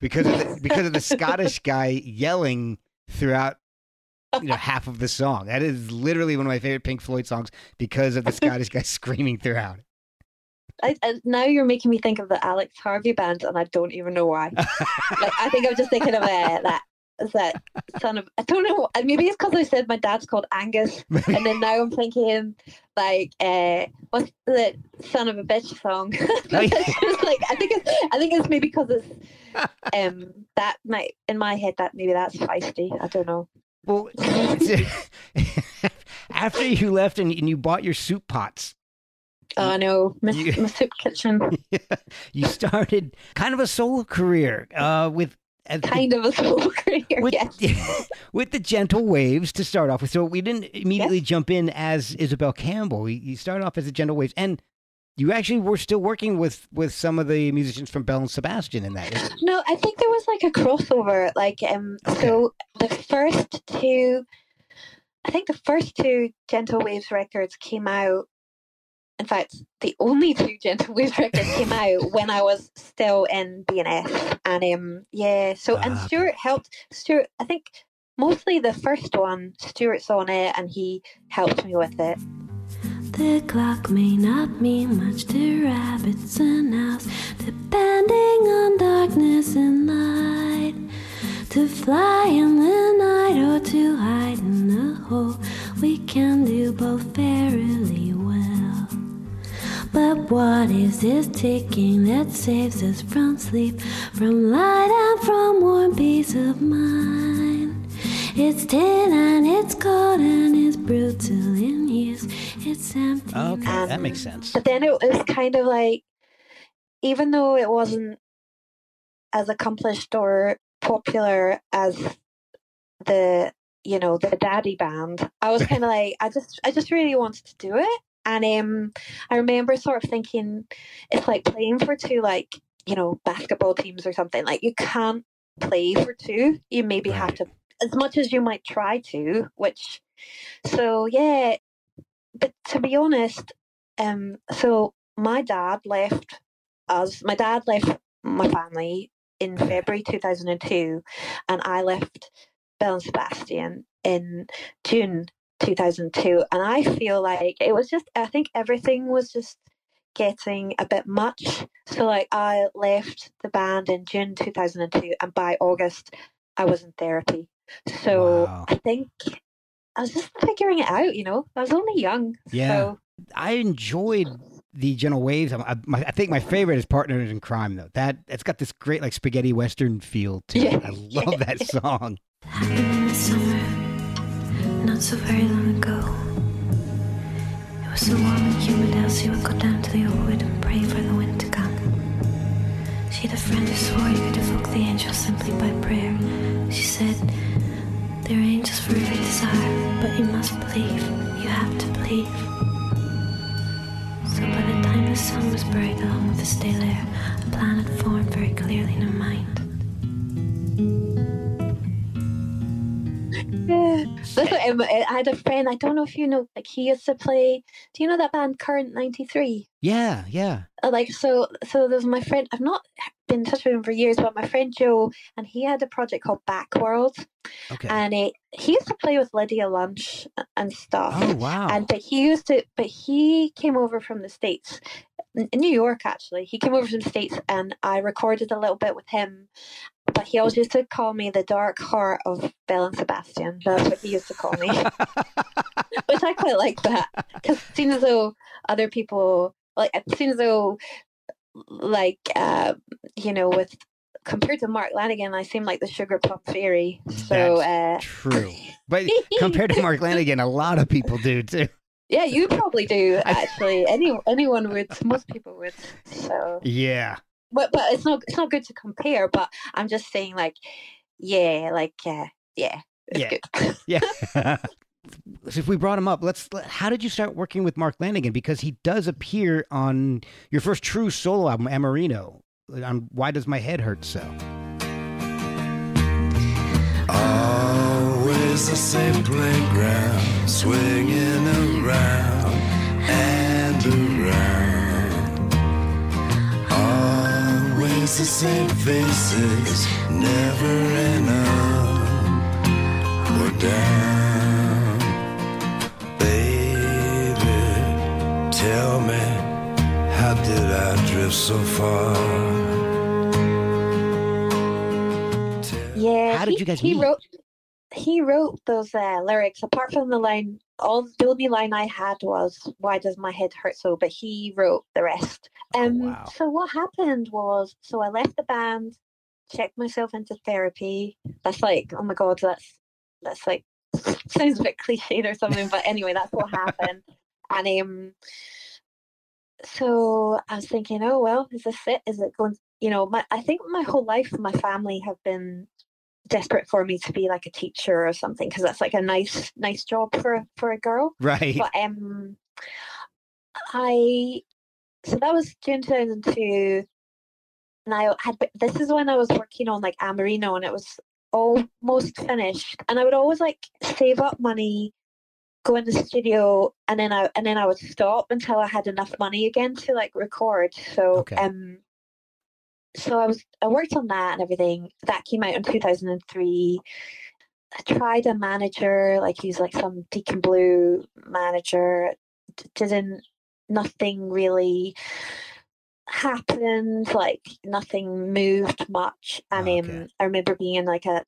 because of the, because of the Scottish guy yelling throughout you know half of the song. That is literally one of my favorite Pink Floyd songs because of the Scottish guy screaming throughout. I, I, now you're making me think of the Alex Harvey band, and I don't even know why. like, I think I'm just thinking of uh, that that son of I don't know. uh, Maybe it's because I said my dad's called Angus, and then now I'm thinking like uh, what's the son of a bitch song? It's like I think it's I think it's maybe because it's um that might in my head that maybe that's feisty. I don't know. Well, after you left and, and you bought your soup pots, Oh, I know, Miss, You- Miss Soup Kitchen, you started kind of a solo career uh, with the- kind of a solo career. with, yes. with the gentle waves to start off with. So we didn't immediately jump in as Isobel Campbell. You started off as the gentle waves, and you actually were still working with with some of the musicians from Belle and Sebastian in that. No, I think there was like a crossover. Like, um, so the first two, I think the first two Gentle Waves records came out. In fact, the only two Gentle Waves records came out when I was still in BNS, and um, yeah. So and Ah. Stuart helped. Stuart, I think mostly the first one. Stuart's on it, and he helped me with it. The clock may not mean much to rabbits and owls, depending on darkness and light. To fly in the night or to hide in a hole, we can do both what is this ticking that saves us from sleep, from light and from warm peace of mind? It's tin and it's cold and it's brutal in use. It's empty. Okay, Um, that makes sense. But then it was kind of like, even though it wasn't as accomplished or popular as the, you know, the daddy band, I was kind of like, I just, I just really wanted to do it. And um, I remember sort of thinking, it's like playing for two, like, you know, basketball teams or something. Like, you can't play for two. You maybe have to, as much as you might try to, which, so yeah. But to be honest, um, so my dad left us. My dad left my family in February two thousand and two, and I left Belle and Sebastian in June two thousand two. And I feel like it was just. I think everything was just getting a bit much. So like I left the band in June two thousand and two, and by August I was in therapy. So Wow. I think. I was just figuring it out, you know. I was only young, Yeah. so I enjoyed the Gentle Waves. I, I, my, I think my favorite is Partners in Crime, though. That it's got this great like spaghetti western feel to it. Yeah. I love that song. Not so very long ago. It was so warm and humid, Elsie would go down to the old wood and pray for the wind to come. She had a friend who swore he could evoke the angels simply by prayer. She said, There are angels for every desire, but you must believe. You have to believe. So by the time the sun was bright along with the stale air. A planet formed very clearly in her mind. Yeah. That's what, um, I had a friend. I don't know if you know. Like he used to play. Do you know that band Current ninety three? Yeah, yeah. Uh, like so so there's my friend i've not been in touch with him for years but my friend joe and he had a project called backworld Okay. and it, he used to play with lydia lunch and stuff oh wow. and but he used to but he came over from the states in new york actually he came over from the states and i recorded a little bit with him but he always used to call me the dark heart of Belle and Sebastian. That's what he used to call me, which I quite like that because it seems as though other people like it seems as though like uh, you know with compared to Mark Lanegan, I seem like the sugar plum fairy. So uh, True. But compared to Mark Lanegan, a lot of people do too. yeah, you probably do actually. Any anyone would, most people would. So Yeah. But but it's not it's not good to compare. But I'm just saying like yeah, like uh, yeah, it's Yeah. good. Yeah. So if we brought him up, let's. How did you start working with Mark Lanegan? Because he does appear on your first true solo album, Amorino. On Why Does My Head Hurt So? Always the same playground, swinging around Always the same faces, never an up or down. Baby, tell me, how did I drift so far? Yeah. How did he, you guys he meet? wrote he wrote those uh, lyrics. Apart from the line, all the only line I had was "Why does my head hurt so?" But he wrote the rest. Oh, Um. wow. So what happened was, so I left the band, checked myself into therapy. That's like, oh my god, that's that's like sounds a bit cliched or something, but anyway, that's what happened. And um, so I was thinking, oh well, is this it? Is it going? You know, my I think my whole life, my family have been desperate for me to be like a teacher or something because that's like a nice nice job for a- for a girl. Right. But um, I so that was June two thousand two, and I had this is when I was working on like Amorino, and it was almost finished. And I would always like save up money, go in the studio, and then I and then I would stop until I had enough money again to like record. So Okay. um, so I was I worked on that and everything. That came out in two thousand and three. I tried a manager, like he's like some Deacon Blue manager. Didn't nothing really happened. Like nothing moved much. And Okay. um, I remember being in like a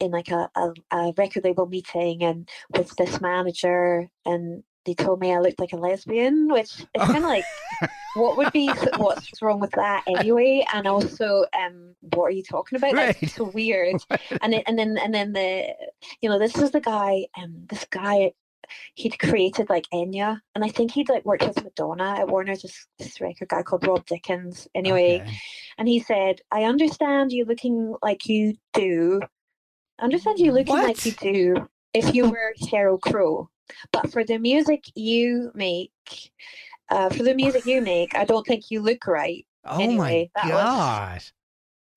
in like a, a, a record label meeting and with this manager and they told me I looked like a lesbian, which is Oh. kind of like what would be what's wrong with that anyway? And also, um, what are you talking about? Right. That's so weird and then and then and then the you know this was the guy um this guy he'd created like Enya and I think he'd like worked with Madonna at Warner this this record guy called Rob Dickins anyway Okay. and he said I understand you looking like you do I understand you looking like you do if you were Sheryl Crow but for the music you make uh, for the music you make I don't think you look right Oh my Anyway, was- god.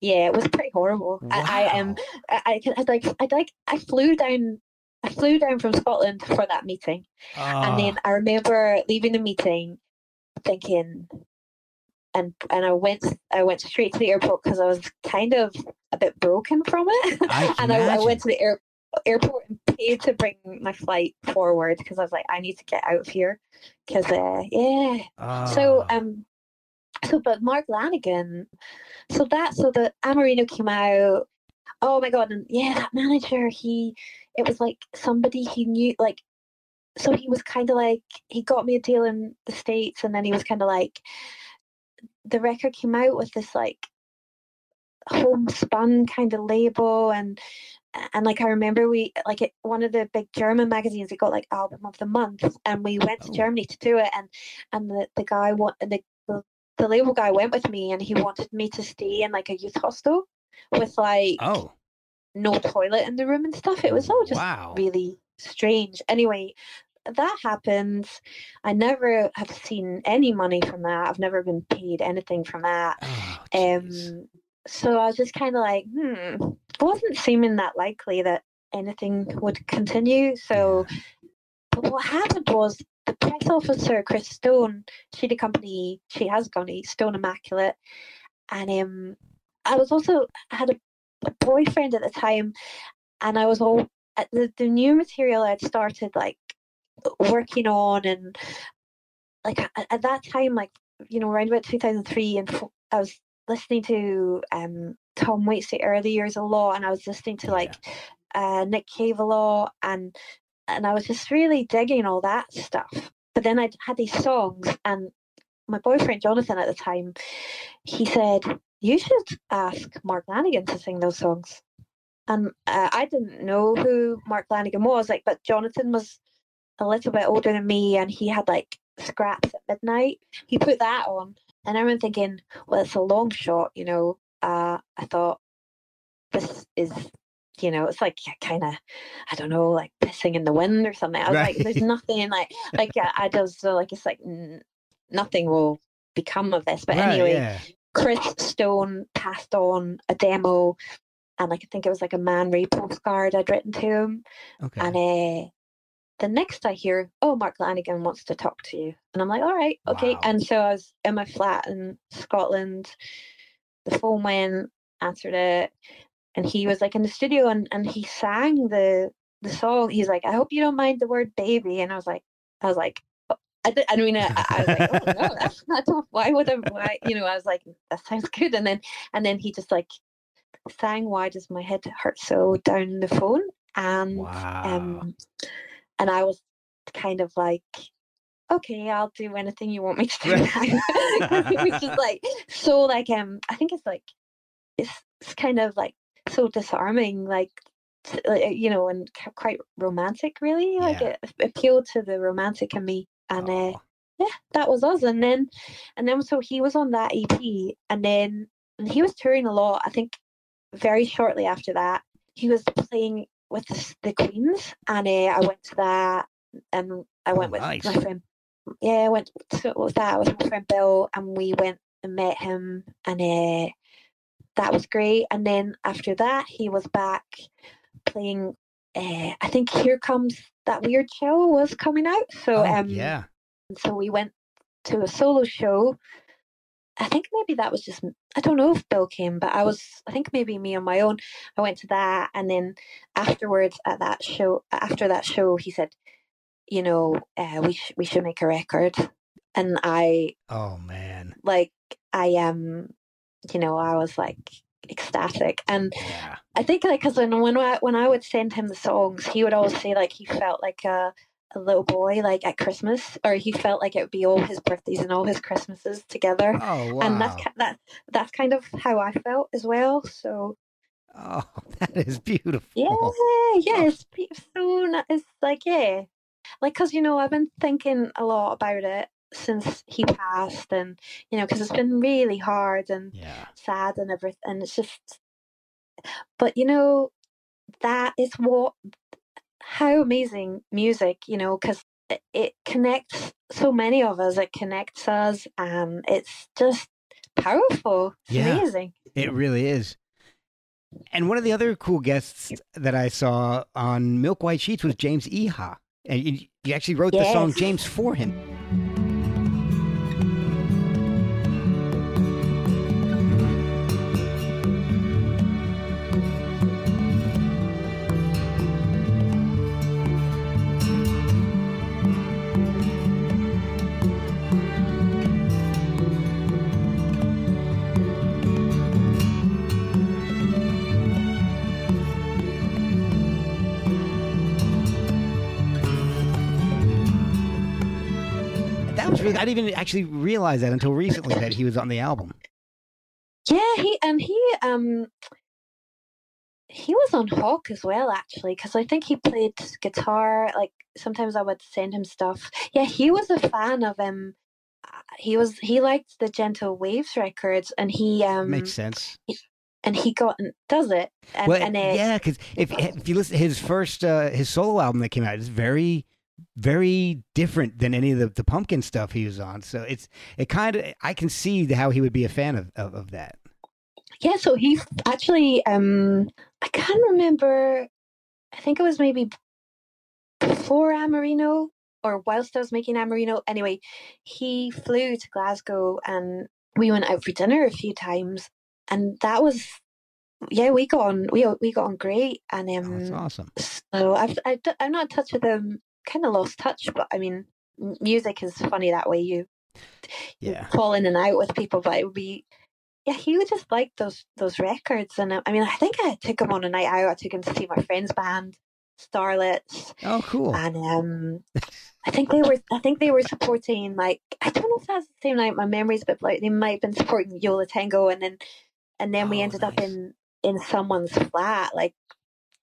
yeah it was pretty horrible I, I am Wow. I, I, can- I'd like I'd like I flew down I flew down from Scotland for that meeting. And Ah, then I remember leaving the meeting thinking and and I went I went straight to the airport because I was kind of a bit broken from it. I and I, I went to the air, airport and paid to bring my flight forward because I was like I need to get out of here because uh, yeah. So Ah. um so but Mark Lanegan so that so the Amorino came out. Oh my god and yeah that manager he it was like somebody he knew like so he was kind of like he got me a deal in the states and then he was kind of like the record came out with this like homespun kind of label and and like I remember we like it, one of the big German magazines it got like album of the month and we went to Oh. Germany to do it and and the, the guy wa- the, the the label guy went with me and he wanted me to stay in like a youth hostel with like oh no toilet in the room and stuff. It was all just wow. really strange. Anyway, that happens. I never have seen any money from that. I've never been paid anything from that. Oh. Um, so I was just kind of like, hmm, it wasn't seeming that likely that anything would continue. So, but what happened was the press officer, Chris Stone, she the company, she has gone to Stone Immaculate, and um, I was also I had a boyfriend at the time, and I was all at the the new material I'd started like working on, and like at, at that time, like you know, around about two thousand three, and fo- I was listening to um Tom Waits the early years a lot, and I was listening to Yeah. like uh, Nick Cave a lot, and and I was just really digging all that stuff. But then I had these songs, and my boyfriend Jonathan at the time, he said you should ask Mark Lanegan to sing those songs. And uh, I didn't know who Mark Lanegan was, like, but Jonathan was a little bit older than me, and he had like scraps at midnight. He put that on, and I remember thinking, well, it's a long shot, you know. Uh, I thought this is, you know, it's like kind of, I don't know, like pissing in the wind or something. I was like, there's Right. nothing like, like I, I just like it's like nothing will become of this. But Right, anyway, yeah. Chris Stone passed on a demo, and like I think it was like a Man Ray postcard I'd written to him, Okay. and uh, the next I hear, oh, Mark Lanegan wants to talk to you, and I'm like, all right, okay. Wow. And so I was in my flat in Scotland. The phone went, answered it, and he was like in the studio, and and he sang the the song. He's like, I hope you don't mind the word baby, and I was like, I was like. I, did, I mean, I, I was like, oh no, that's not. Why would I? Why, you know? I was like, that sounds good. And then, and then he just like sang, "Why does my head hurt so?" down the phone, and Wow. um, and I was kind of like, okay, I'll do anything you want me to do. now." Which is like so like um, I think it's like it's, it's kind of like so disarming, like you know, and quite romantic, really. Like Yeah. it, it appealed to the romantic in me, and uh, Oh, yeah, that was us. And then, and then so he was on that EP, and then and he was touring a lot. I think very shortly after that, he was playing with the, the Queens, and uh, I went to that, and I went Oh, with nice. my friend. Yeah, I went to with that with my friend Bill, and we went and met him, and uh, that was great. And then after that, he was back playing. Uh, I think Here Comes That Weird Show was coming out, so oh, um, yeah. so we went to a solo show. I think maybe that was just I don't know if Bill came, but I was I think maybe me on my own. I went to that, and then afterwards at that show, after that show, he said, you know, uh, we sh- we should make a record, and I Oh man. like I um, you know, I was like ecstatic, and Yeah. I think like because when when I when I would send him the songs, he would always say like he felt like a a little boy like at Christmas, or he felt like it would be all his birthdays and all his Christmases together. Oh wow. And that's that that's kind of how I felt as well. So oh, that is beautiful. yeah, oh. yeah, it's so it's like yeah, like because you know I've been thinking a lot about it since he passed, and you know because it's been really hard and Yeah. sad and everything. And it's just, but you know, that is what, how amazing music, you know, because it, it connects so many of us. It connects us, and it's just powerful. It's Yeah. amazing. It really is. And one of the other cool guests that I saw on Milk White Sheets was James Iha. And you, you actually wrote the song James for him. Really, I didn't even actually realize that until recently that he was on the album. Yeah, he and he um he was on Hawk as well actually because I think he played guitar. Like sometimes I would send him stuff. Yeah, he was a fan of him. uh, He was he liked the Gentle Waves records, and he um Makes sense. and he got does it and, well, and uh, yeah, because if if you listen to his first uh, his solo album that came out, it's very very different than any of the, the pumpkin stuff he was on. So it's it kind of I can see how he would be a fan of, of, of that. Yeah, so he actually, um, I can't remember. I think it was maybe before Amorino or whilst I was making Amorino. Anyway, he flew to Glasgow and we went out for dinner a few times, and that was yeah, we got on we we got on great, and Oh, that's um, awesome. so I've, I, d- I'm not in touch with him. Kind of lost touch, but I mean, music is funny that way. You you Yeah. fall in and out with people, but it would be yeah, he would just like those those records, and uh, I mean, I think I took him on a night out. I took him to see my friend's band, Starlets, Oh, cool. and um, I think they were I think they were supporting like I don't know if that's the same night. My memories, but like they might have been supporting Yo La Tengo, and then and then we Oh, ended up in in someone's flat, like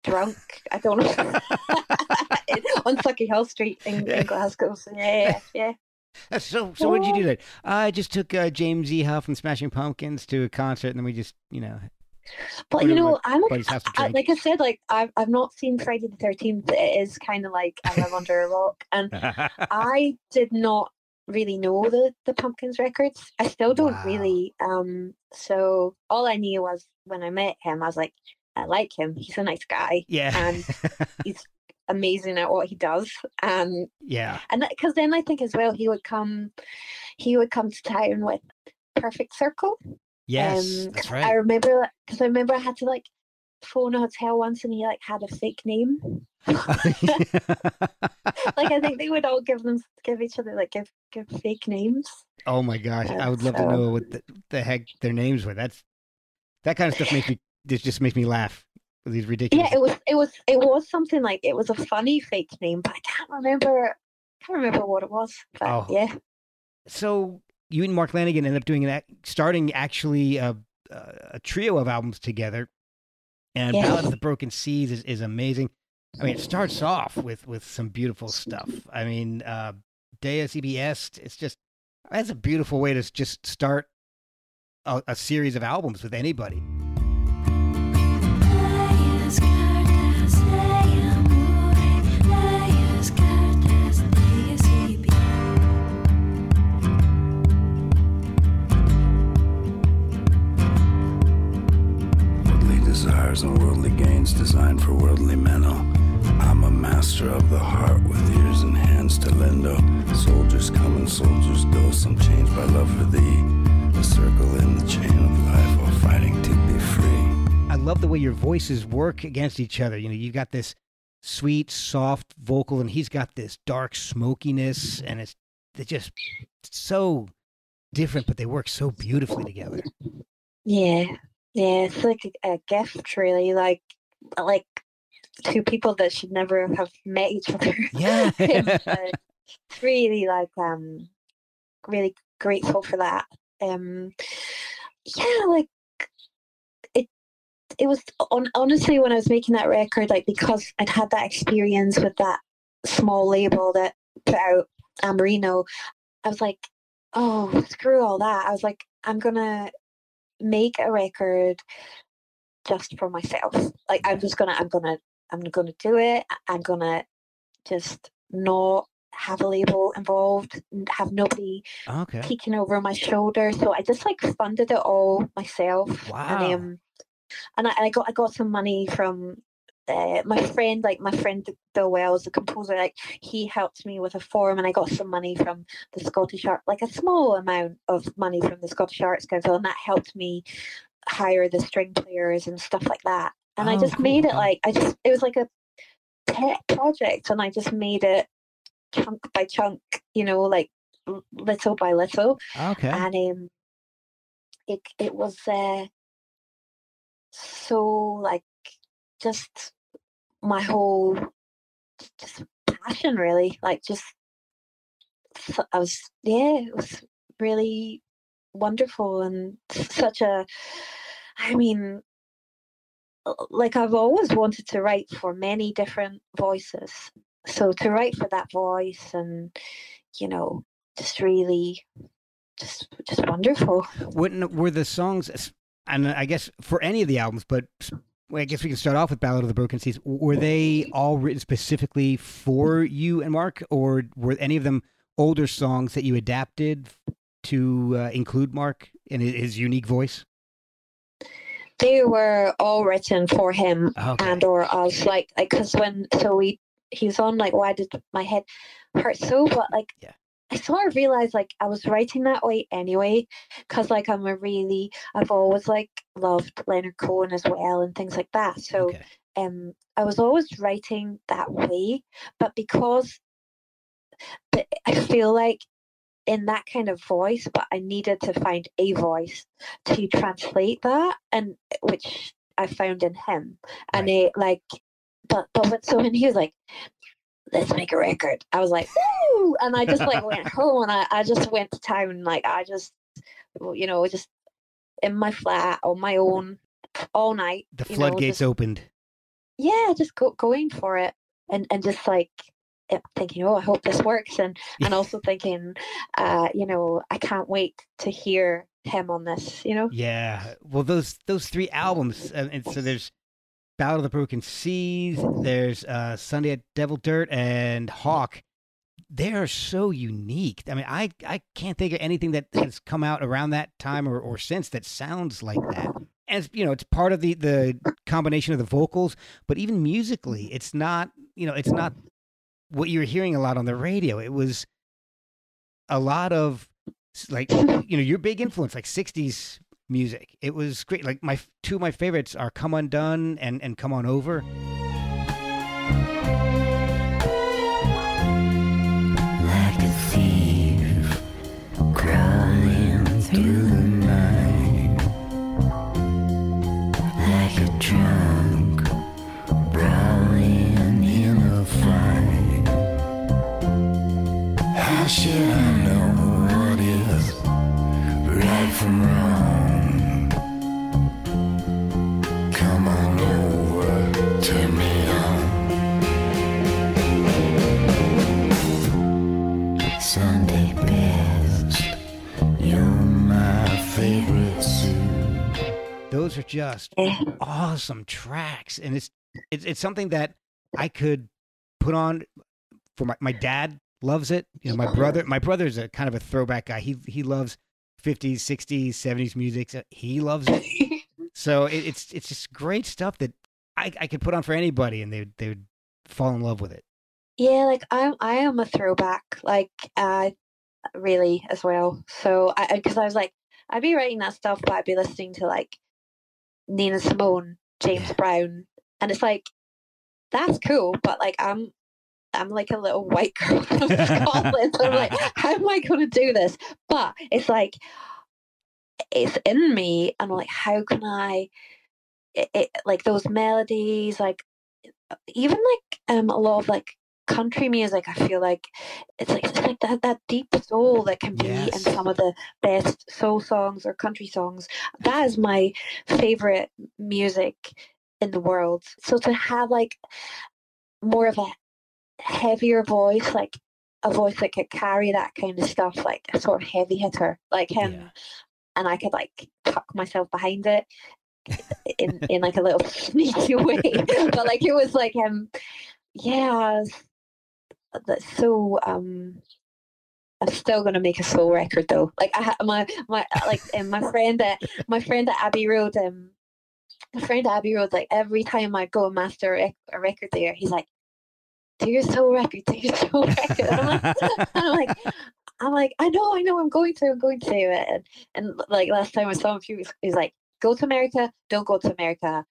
drunk. I don't know on Sauchiehall Street in, in Glasgow. So yeah, yeah. so so what did you do that? I just took uh, James E. Huff and Smashing Pumpkins to a concert, and then we just you know But you know, I'm a- buddy's house to I, like I said, like I've I've not seen Friday the Thirteenth. It is kind of like I live under a rock, and I did not really know the the Pumpkins records. I still don't Wow. really. Um, so all I knew was when I met him, I was like, I like him. He's a nice guy, yeah and he's amazing at what he does. And yeah and because then I think as well he would come, he would come to town with Perfect Circle. yes Um, that's I remember because I remember I had to like phone a hotel once and he like had a fake name. like I think they would all give them give each other like give give fake names. oh my gosh, I would love to know what the, the heck their names were. That's that kind of stuff makes me this just makes me laugh. with These ridiculous. Yeah, it was it was it was something like it was a funny fake name, but I can't remember can't remember what it was. But Oh. yeah. so you and Mark Lanegan ended up doing an starting actually a, a trio of albums together, and Yes. Ballad of the Broken Seas is, is amazing. I mean, it starts off with with some beautiful stuff. I mean, uh, Deus Ibi Est. It's just that's a beautiful way to just start a, a series of albums with anybody. Desires and worldly gains designed for worldly men. Oh, I'm a master of the heart with ears and hands to lend. Oh, soldiers come and soldiers go. Some changed by love for thee. A circle in the chain of life, all fighting to be free. I love the way your voices work against each other. You know, you've got this sweet, soft vocal, and he's got this dark smokiness, and it's they're just so different, but they work so beautifully together. Yeah. Yeah. It's like a, a gift really, like like two people that should never have met each other. Yeah. It's, uh, it's really like um really grateful for that. Um yeah, like it it was on honestly when I was making that record, like because I'd had that experience with that small label that put out Amorino, I was like, oh screw all that. I was like, I'm gonna make a record just for myself. Like I'm just gonna I'm gonna I'm gonna do it. I'm gonna just not have a label involved, have nobody okay. peeking over my shoulder. So I just like funded it all myself. Wow. And um and I, I got I got some money from uh, my friend, like my friend Bill Wells, the composer, like he helped me with a form, and I got some money from the Scottish Art, like a small amount of money from the Scottish Arts Council, and that helped me hire the string players and stuff like that. And I Oh, just made it like I just it was like a pet project, and I just made it chunk by chunk, you know, like little by little Okay. and um, it it was uh, so like just my whole just passion really like just I was yeah it was really wonderful and such a I mean uh, like I've always wanted to write for many different voices. So to write for that voice and you know just really just just wonderful. Wouldn't were the songs, and I guess for any of the albums, but well, I guess we can start off with Ballad of the Broken Seas. Were they all written specifically for you and Mark, or were any of them older songs that you adapted to uh, include Mark in his, unique voice? They were all written for him Okay. and or us. Like, like, cause when so we he's on like, why did my head hurt so? But like, Yeah. I sort of realized like I was writing that way anyway, cause like I'm a really I've always like loved Leonard Cohen as well and things like that. So okay. um I was always writing that way, but because the, I feel like in that kind of voice, but I needed to find a voice to translate that, and which I found in him, and it like, but but when, so when he was like, "Let's make a record," I was like, "Woo!" and I just like went home and I I just went to town, like I just, you know, just in my flat on my own all night. The know, floodgates just- opened. yeah, just go, going for it and and just like thinking, oh, I hope this works, and and also thinking, uh, you know, I can't wait to hear him on this. You know, Yeah. Well, those those three albums, uh, and so there's Ballad of the Broken Seas, there's uh, Sunday at Devil Dirt, and Hawk. They are so unique. I mean, I I can't think of anything that has come out around that time or, or since that sounds like that. And it's, you know, it's part of the the combination of the vocals, but even musically, it's not. You know, it's not what you're hearing a lot on the radio. It was a lot of like you know your big influence like 60s music. It was great. Like my two of my favorites are come undone and and come on over. Like a thief crawling through the night, like a drunk those are just Eh. awesome tracks and it's it's, it's something that i could put on for my, my dad loves it you know my brother my brother's a kind of a throwback guy he he loves 50s 60s 70s music so he loves it so it, it's it's just great stuff that i i could put on for anybody and they would they would fall in love with it yeah, like I'm I am a throwback, like uh, really as well. So I because I was like I'd be writing that stuff, but I'd be listening to like Nina Simone, James Yeah. Brown, and it's like that's cool, but like I'm I'm like a little white girl from Scotland. so I'm like, how am I going to do this? But it's like it's in me, and I'm like, how can I? It, it, like those melodies, like even like um a lot of like country music. I feel like it's like it's like that that deep soul that can be Yes. in some of the best soul songs or country songs. That is my favorite music in the world. So to have like more of a heavier voice, like a voice that could carry that kind of stuff, like a sort of heavy hitter, like him, Yeah. and I could like tuck myself behind it in in like a little sneaky way. but like it was like um yeah, that's so um I'm still gonna make a soul record though. Like I my my like and my friend at my friend at Abbey Road um my friend Abbey Road like every time I go and master a, a record there, he's like, "Do your soul record, do your soul record." And I'm like, I'm like, I'm like, I know, I know, I'm going to, I'm going to. And, and like last time I saw him, he was, he's like, go to America, don't go to America,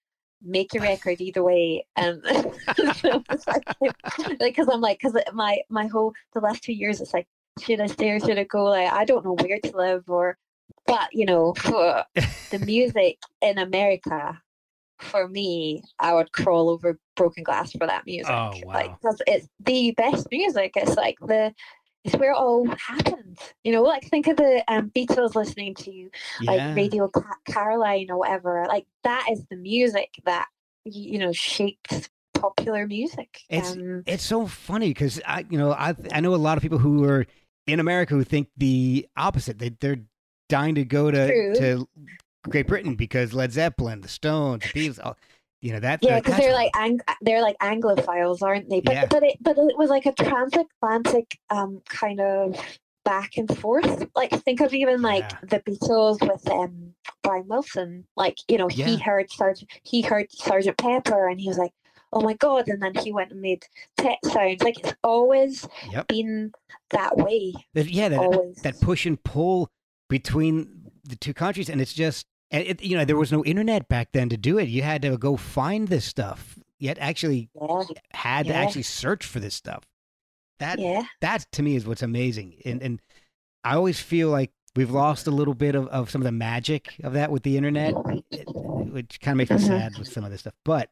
make your record either way. Um, and so like, because I'm like, because my my whole the last two years, it's like, should I stay or should I go? Like, I don't know where to live or, but you know, for the music in America. For me, I would crawl over broken glass for that music. Oh, Like, because it's the best music. It's like the it's where it all happened. You know, like think of the um, Beatles listening to like yeah. Radio Caroline or whatever. Like that is the music that you know shaped popular music. It's um, it's so funny because I you know I I know a lot of people who are in America who think the opposite. They they're dying to go to True. to Great Britain because Led Zeppelin, the Stones, the Beatles. all- You know that. Yeah, because they're like ang- they're like Anglophiles, aren't they? But Yeah. but it but it was like a transatlantic um kind of back and forth. Like think of even like Yeah. the Beatles with um Brian Wilson. Like you know Yeah. he heard Sergeant he heard Sergeant Pepper and he was like, oh my god, and then he went and made pet sounds. Like it's always Yep. been that way. Yeah, that always. that push and pull between the two countries, and it's just, and it, you know, there was no internet back then to do it. You had to go find this stuff. Yet actually yeah, had to actually search for this stuff. That yeah. that to me is what's amazing, and and I always feel like we've lost a little bit of, of some of the magic of that with the internet, it- which kind of makes me Mhm. sad with some of this stuff. But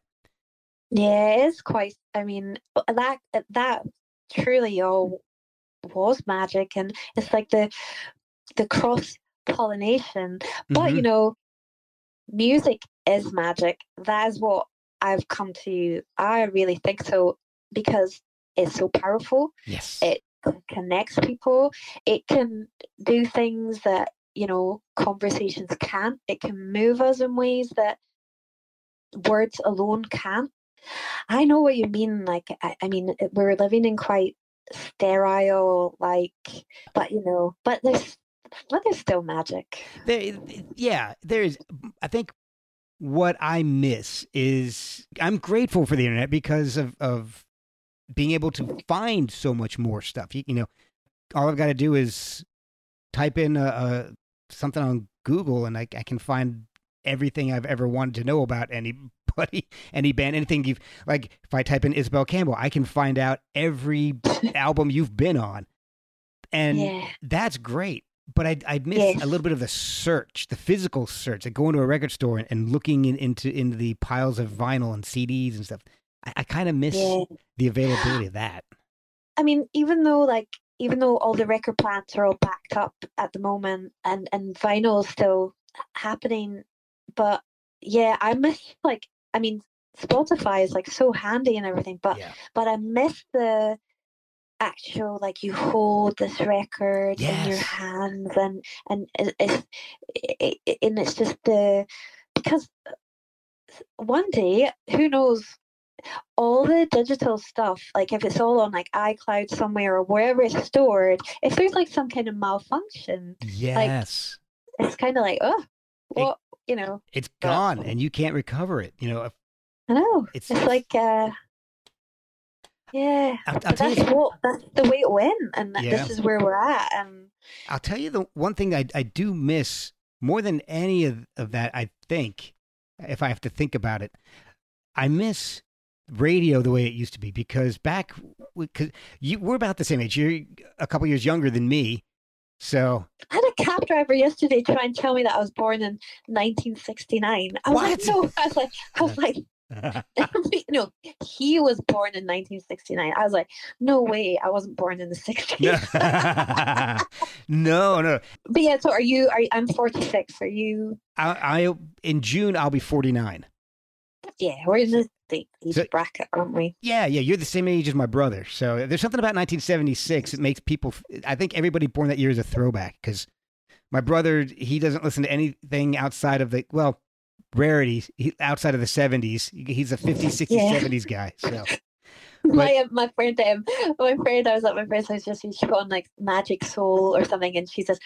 Yeah, it is quite. I mean, uh, that that truly all was magic, and it's like the the cross pollination. But mhm, you know, music is magic. That is what I've come to. I really think so because it's so powerful. yes, It connects people. It can do things that you know conversations can't. It can move us in ways that words alone can't. I know what you mean. Like, I, I mean, we're living in quite sterile, like, but you know, but there's, but there's still magic. there, yeah, there's. I think what I miss is I'm grateful for the internet because of of being able to find so much more stuff. You, you know, all I've got to do is type in a, a something on Google, and I, I can find everything I've ever wanted to know about anybody, any band, anything you've like. If I type in Isobel Campbell, I can find out every album you've been on, and yeah, that's great. But I I miss Yes. a little bit of the search, the physical search, like going to a record store and, and looking in, into into the piles of vinyl and CDs and stuff. I, I kind of miss yeah. the availability of that. I mean, even though like even though all the record plants are all backed up at the moment and and vinyl is still happening, but yeah, I miss like I mean Spotify is like so handy and everything, but yeah, but I miss the actual like you hold this record in your hands and and it- it's it, it, and it's just the because one day who knows all the digital stuff like if it's all on like iCloud somewhere or wherever it's stored if there's like some kind of malfunction yes, it's kind of like oh what you know? it's gone and you can't recover it. You know, I know. It's- it's, like uh yeah I'll but tell you. that's what that's the way it went and Yeah. this is where we're at and I'll tell you the one thing I I do miss more than any of, of that. I think, if I have to think about it, I miss radio the way it used to be because back because you we're about the same age. You're a couple years younger than me, so I had a cab driver yesterday try and tell me that I was born in 1969. I was like, What? no. I was like, I was like, no, he was born in 1969. I was like, no way, I wasn't born in the 60s. no, no. but yeah, so are you? Are you, I'm 46. Are you? I, I in June I'll be forty nine. Yeah, we're in the same age So- bracket, aren't we? Yeah, yeah, you're the same age as my brother. So there's something about 1976 that makes people. I think everybody born that year is a throwback because my brother he doesn't listen to anything outside of the well rarities he, outside of the 70s. He's a 50s, 60s, Yeah. 70s guy. So my uh, my friend um my friend I was at my friend's house just she put on like Magic Soul or something and she says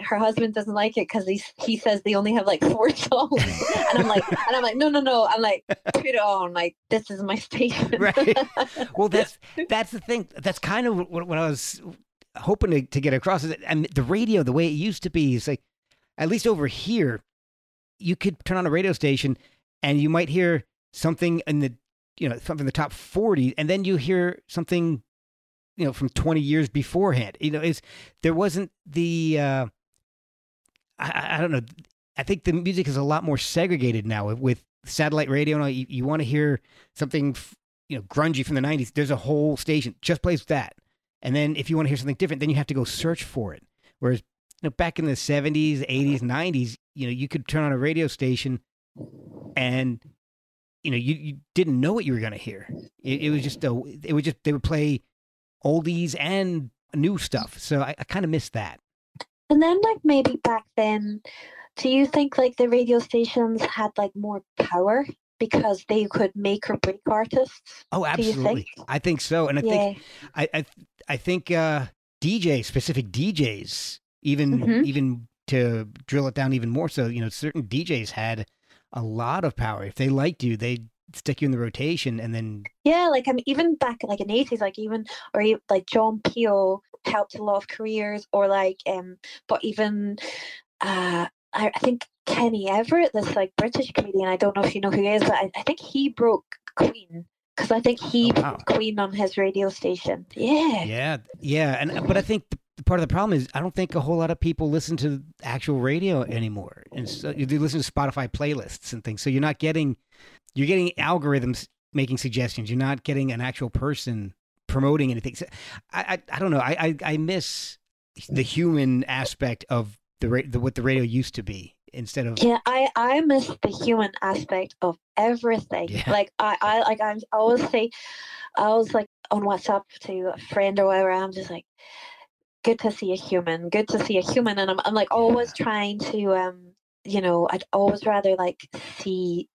her husband doesn't like it because he he says they only have like four songs and I'm like and I'm like no no no I'm like put it on like this is my station Right. well, that's that's the thing. That's kind of what, what I was hoping to, to get across. Is that, and the radio, the way it used to be, is like at least over here, you could turn on a radio station and you might hear something in the you know something in the top forty, and then you hear something you know from twenty years beforehand. You know, is there wasn't the uh, I- I, don't know. I think the music is a lot more segregated now with, satellite radio. And all, you, you want to hear something you know grungy from the 90s there's a whole station just plays that and then if you want to hear something different then you have to go search for it whereas you know back in the 70s 80s 90s you know you could turn on a radio station and you know you, you didn't know what you were going to hear it, it was just a it was just they would play oldies and new stuff so i, I kind of missed that and then like maybe back then do you think like the radio stations had like more power because they could make or break artists. Oh, absolutely. think? I think so, and I yeah. think I I, I think uh, DJ specific DJs even Mhm. even to drill it down even more. So you know, certain DJs had a lot of power. If they liked you, they stick you in the rotation, and then Yeah, like I mean, even back like in the eighties, like even or e- like John Peel helped a lot of careers, or like um, but even uh, I, I think Kenny Everett, this like British comedian, I don't know if you know who he is, but I, I think he broke Queen because I think he Oh, wow. Queen on his radio station. Yeah, yeah, yeah, and but I think the part of the problem is I don't think a whole lot of people listen to actual radio anymore, and so you listen to Spotify playlists and things. So you're not getting you're getting algorithms making suggestions. You're not getting an actual person promoting anything. So I I, I don't know. I, I I miss the human aspect of the, ra- the what the radio used to be instead of Yeah, I I miss the human aspect of everything. Yeah. Like I I like I'm I always say I was like on WhatsApp to a friend or whatever. I'm just like, good to see a human. Good to see a human, and I'm I'm like always trying to um you know I'd always rather like see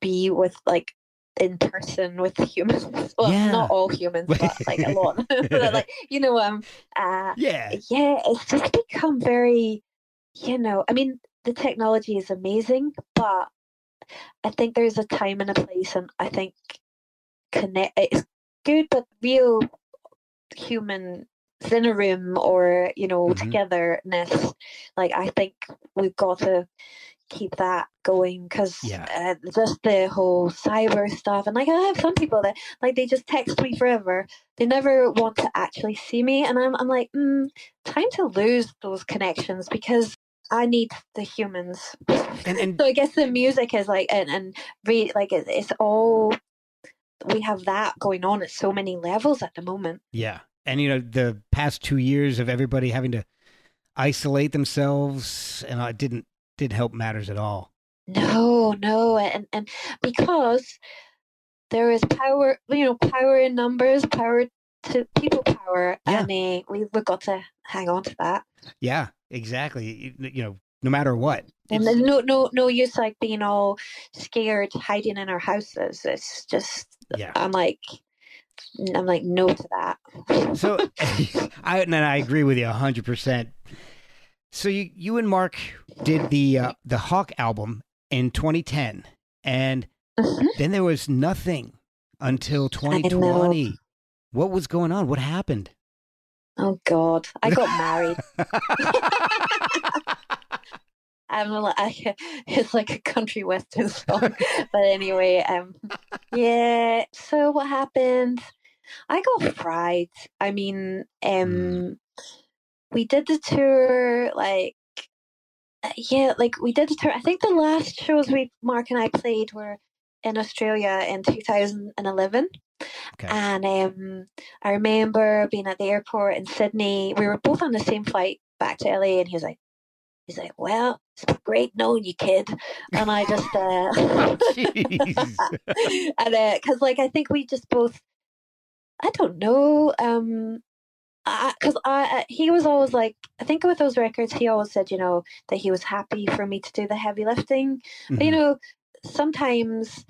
be with like in person with humans. Well, Yeah. not all humans, but like a lot. But, like you know um uh yeah yeah, it's just become very, you know, I mean, the technology is amazing, but I think there's a time and a place, and I think connect it's good, but real human in a room or you know Mhm. togetherness, like I think we've got to keep that going because Yeah. uh, just the whole cyber stuff and like I have some people that like they just text me forever they never want to actually see me and I'm, I'm like mm, time to lose those connections because I need the humans and and so I guess the music is like and and re, like it, it's all we have that going on at so many levels at the moment Yeah. And you know, the past two years of everybody having to isolate themselves and it didn't didn't help matters at all. No, no, and and because there is power, you know, power in numbers, power to people power, Yeah. and uh, we we've got to hang on to that. Yeah, exactly. You, you know, no matter what. And there's no no no use like being all scared, hiding in our houses. It's just yeah. I'm like I'm like no to that. So I and I agree with you hundred percent. So you you and Mark did the uh, the Hawk album in 2010, and Mhm. then there was nothing until 2020. What was going on? What happened? Oh God, I got married. I'm like, it's like a country western song. but anyway, um, yeah. So what happened? I got fried. I mean, um, we did the tour like, uh, yeah, like we did the tour. I think the last shows we Mark and I played were in Australia in 2011. Okay. And um, I remember being at the airport in Sydney. We were both on the same flight back to LA, and he was like, "He's like, well, it's great knowing you, kid." And I just, uh, and because like I think we just both, I don't know, um, because I, I he was always like, I think with those records, he always said, you know, that he was happy for me to do the heavy lifting. But you Mhm. know, sometimes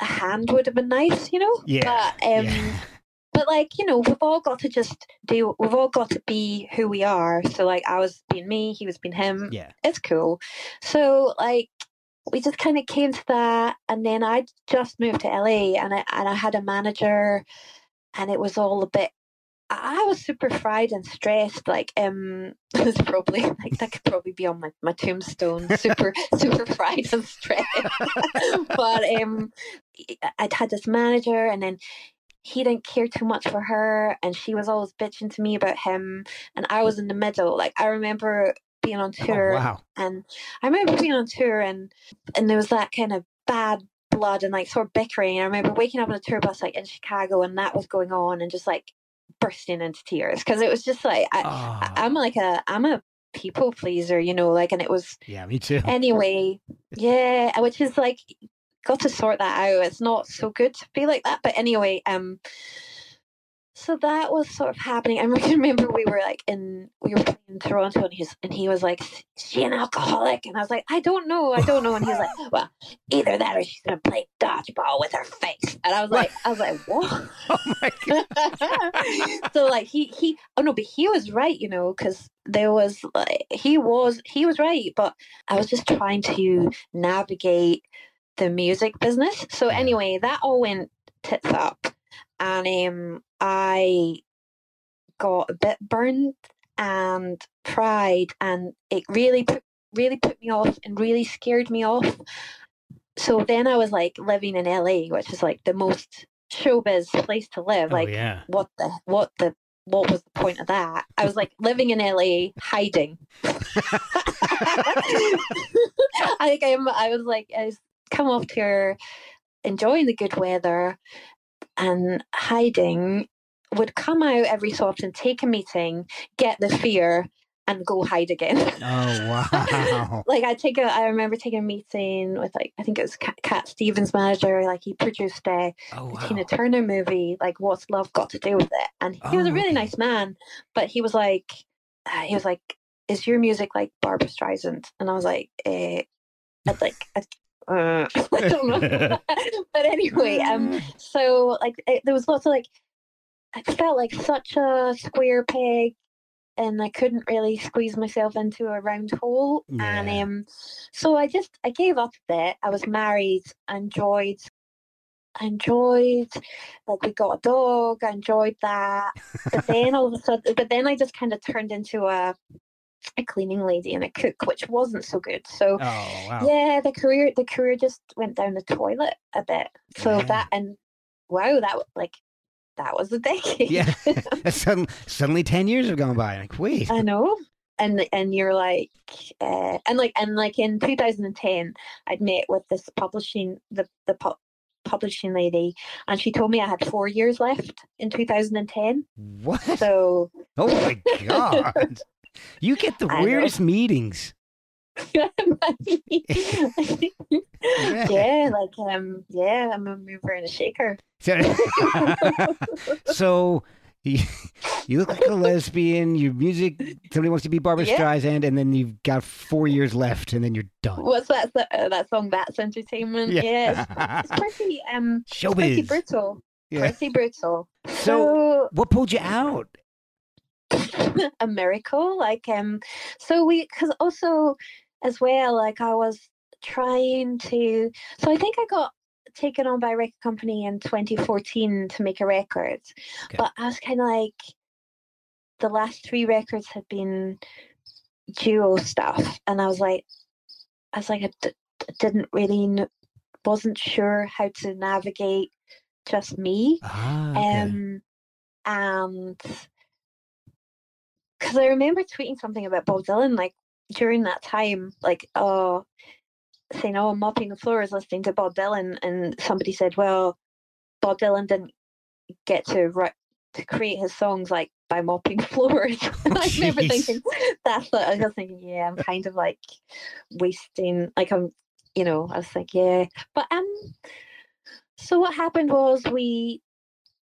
a hand would have been nice, you know. Yeah. But um, yeah. But like you know we've all got to just do we've all got to be who we are so like i was being me he was being him Yeah. it's cool so like we just kind of came to that and then i just moved to la and i and i had a manager and it was all a bit I was super fried and stressed. Like, um, it's probably like that could probably be on my, my tombstone. Super, super fried and stressed. but um, I'd had this manager, and then he didn't care too much for her, and she was always bitching to me about him, and I was in the middle. Like, I remember being on Oh, tour, wow. and I remember being on tour, and and there was that kind of bad blood and like sort of bickering. I remember waking up on a tour bus like in Chicago, and that was going on, and just like bursting into tears because it was just like I, I, Oh, I'm like a I'm a people pleaser, you know, like, and it was yeah, me too. anyway, yeah, which is like got to sort that out. It's not so good to be like that, but anyway, um, so that was sort of happening. I remember we were like in we were in Toronto, and he's and he was like, "Is she an alcoholic?" And I was like, "I don't know, I don't know." And he was like, "Well, either that or she's gonna play dodgeball with her face." And I was like, I was like, "What?" Oh my god. so like he he oh no, but he was right, you know, because there was like he was he was right, but I was just trying to navigate the music business. So anyway, that all went tits up, and um, I got a bit burned and pride, and it really put really put me off and really scared me off. So then I was like living in LA, which is like the most showbiz place to live. oh Like yeah. what the what the what was the point of that? I was like living in LA, hiding. I think I'm. I was like, I was come off here, enjoying the good weather, and hiding. Would come out every so often, take a meeting, get the fear, and go hide again. Oh wow. like I take a, I remember taking a meeting with like I think it was Cat, Stevens' manager. Like he produced a Oh wow. Tina Turner movie, like what's love got to do with it? And he was Oh, a really okay. nice man, but he was like, uh, he was like, is your music like Barbra Streisand? And I was like, eh, I'd like, I, uh, I don't know. but anyway, um, so like it, there was lots of like, I felt like such a square peg. And I couldn't really squeeze myself into a round hole, and um, so I just I gave up a bit. I was married, I enjoyed I enjoyed like we got a dog, I enjoyed that. But then all of a sudden but then I just kind of turned into a a cleaning lady and a cook, which wasn't so good. So Oh wow. yeah, the career the career just went down the toilet a bit. So Yeah. that and wow, that w- like that was a decade. Yeah. Sudden, suddenly ten years have gone by. Like, wait. I know. And and you're like uh, and like and like in 2010 I'd met with this publishing the the pu- publishing lady and she told me I had 4 years left in 2010 What? so Oh my god. You get the weirdest meetings. yeah like um yeah I'm a mover and a shaker So, so you, you look like a lesbian. Your music, somebody wants to be Barbra Yeah. Streisand, and then you've got four years left, and then you're done. what's that uh, that song that's entertainment yeah, it's, it's pretty um it's pretty Showbiz. brutal Yeah. pretty brutal So, so what pulled you out? a miracle like um so we because also as well like i was trying to so i think i got taken on by a record company in 2014 to make a record Okay. but i was kind of like the last three records had been duo stuff and i was like i was like i d- didn't really kn- wasn't sure how to navigate just me Ah, okay. um, and because I remember tweeting something about Bob Dylan, like during that time, like, oh, saying, oh, I'm mopping the floor floors listening to Bob Dylan. And somebody said, well, Bob Dylan didn't get to write, to create his songs like by mopping floors. and I remember thinking, that's what I was thinking, yeah, I'm kind of like wasting, like, I'm, you know, I was like, yeah. But, um, so what happened was we,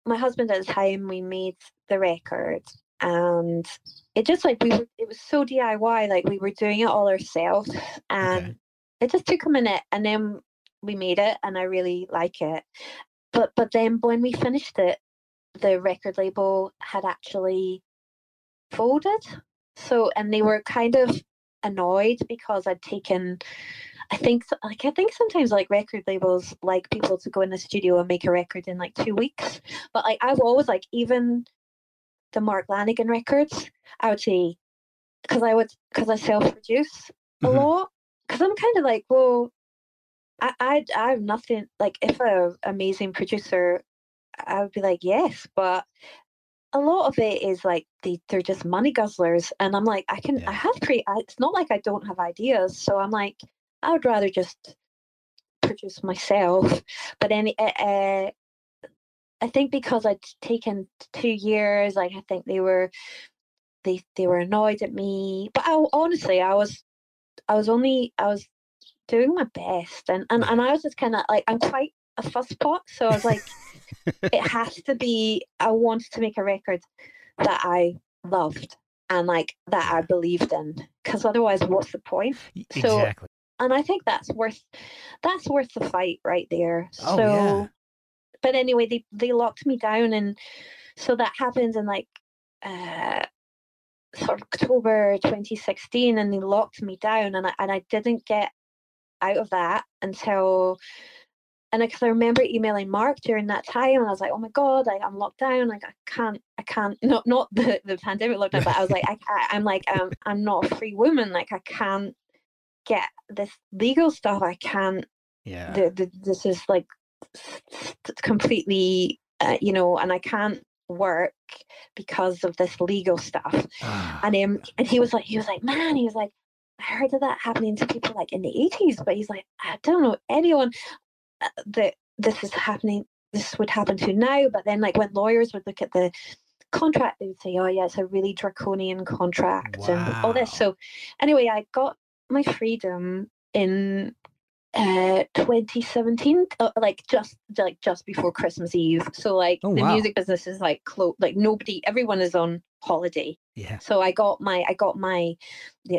my husband at the time, we made the record and it just like we were it was so DIY like we were doing it all ourselves and Okay. it just took a minute and then we made it and I really like it. But but then when we finished it the record label had actually folded. So and they were kind of annoyed because I'd taken I think like I think sometimes like record labels like people to go in the studio and make a record in like two weeks. But like I've always like even the Mark Lanegan records, I would say, because I would because I self produce a Mhm. lot. Because I'm kind of like, well, I I I have nothing like if a amazing producer, I would be like yes, but a lot of it is like they they're just money guzzlers, and I'm like I can Yeah. I have create. It's not like I don't have ideas, so I'm like I would rather just produce myself. But any uh, uh, I think because I'd taken two years, like I think they were they they were annoyed at me. But I, honestly, I was I was only I was doing my best, and and, and I was just kind of like I'm quite a fusspot, so I was like it has to be. I wanted to make a record that I loved and like that I believed in, because otherwise, what's the point? So, exactly. and I think that's worth that's worth the fight right there. Oh, so yeah. But anyway, they they locked me down and so that happened in like uh sort of October 2016 and they locked me down and I and I didn't get out of that until and because I remember emailing Mark during that time and I was like, oh my god, like I'm locked down, like I can't, I can't, not not the, the pandemic lockdown, but I was like, I, I I'm like, um, I'm not a free woman, like I can't get this legal stuff, I can't Yeah. the, the, this is like completely uh, you know and i can't work because of this legal stuff. Ah, and um and he was like he was like man he was like i heard of that happening to people like in the 80s but he's like i don't know anyone uh, that this is happening this would happen to now but then like when lawyers would look at the contract they would say oh yeah it's a really draconian contract and all this. So anyway i got my freedom in uh 2017 uh, like just like just before christmas eve so like Oh, the wow. music business is like close like nobody everyone is on holiday yeah. so i got my i got my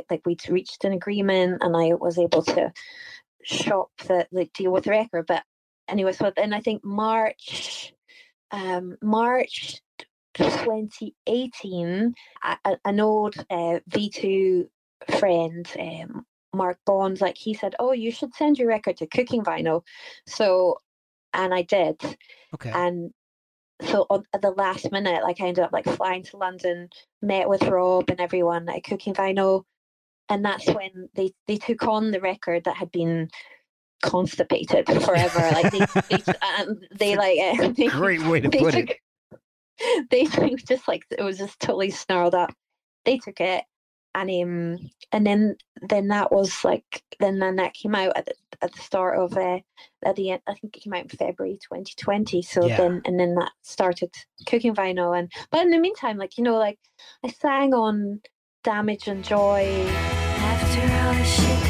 like we'd reached an agreement and i was able to shop the like deal with the record but anyway so then i think march um march 2018 a- a- an old uh, v2 friend um mark bonds like he said oh you should send your record to cooking vinyl so and i did Okay. and so on, at the last minute, like I ended up like flying to London, met with Rob and everyone at Cooking Vinyl, and that's when they they took on the record that had been constipated forever. like they they, um, they like they, Great way to put took, it. They just like it was just totally snarled up. They took it, and um, and then then that was like then then that came out at the, at the start of uh, at the end. I think it came out in February 2020. So Yeah. then and then that started cooking vinyl, and but in the meantime, like you know, like I sang on Damage and Joy. After all the shit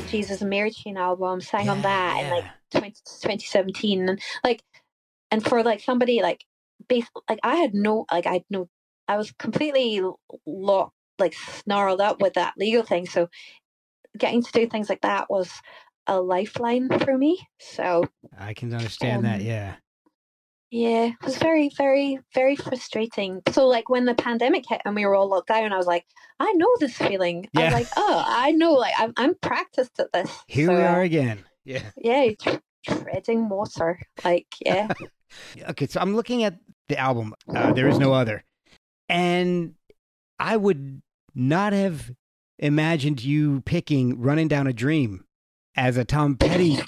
the Jesus and Mary Chain album, sang on Yeah, that in like yeah. 20, 2017, and like, and for like somebody like, base like I had no like I had no, I was completely locked like snarled up with that legal thing. So getting to do things like that was a lifeline for me. So I can understand that. um, Yeah. Yeah, it was very, very, very frustrating. So like when the pandemic hit and we were all locked down, I was like, I know this feeling. I Yeah. was like, oh, I know, like I'm, I'm practiced at this. Here So, we uh, are again. Yeah. yeah, treading water. Like, yeah. Okay, so I'm looking at the album. Uh, there is no other, and I would not have imagined you picking "Running Down a Dream" as a Tom Petty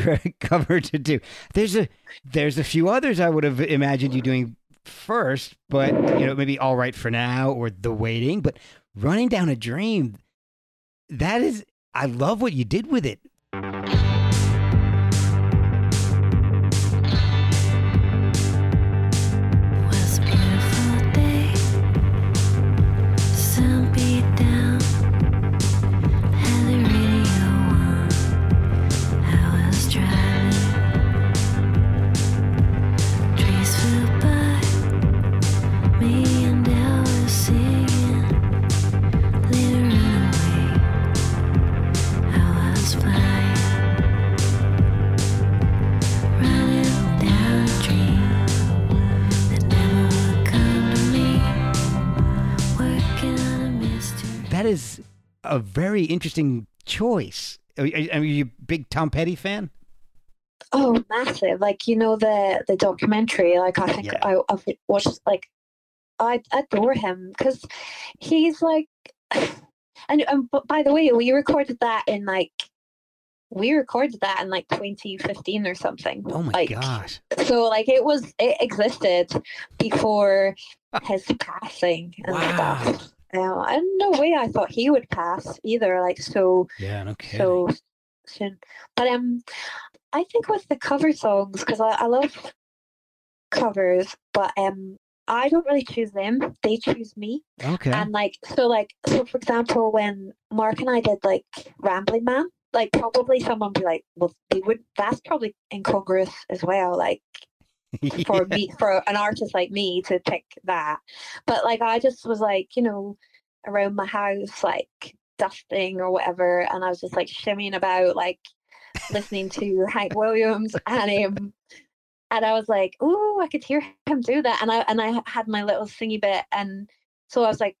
cover to do. There's a there's a few others I would have imagined you doing first, but you know maybe "All Right for Now" or "The Waiting." But "Running Down a Dream," that is, I love what you did with it. A very interesting choice. Are, are, you a big Tom Petty fan? Oh, massive! Like you know the the documentary. Like I think Yeah. I, I've watched. Like I adore him because he's like, and and by the way, we recorded that in like we recorded that in like 2015 or something. Oh my like, gosh. So like it was it existed before his passing and Wow. stuff. Uh, and no way I thought he would pass either. Like so Yeah, no kidding. so soon. But um, I think with the cover songs because I, I love covers, but um, I don't really choose them. They choose me. okay. And like so, like so, for example, when Mark and I did like Rambling Man, like probably someone would be like, well, they would. That's probably incongruous as well. Like for me for an artist like me to pick that. But like i just was like you know around my house like dusting or whatever and i was just like shimmying about like listening to hank williams and um and i was like oh i could hear him do that and i and i had my little singy bit and so i was like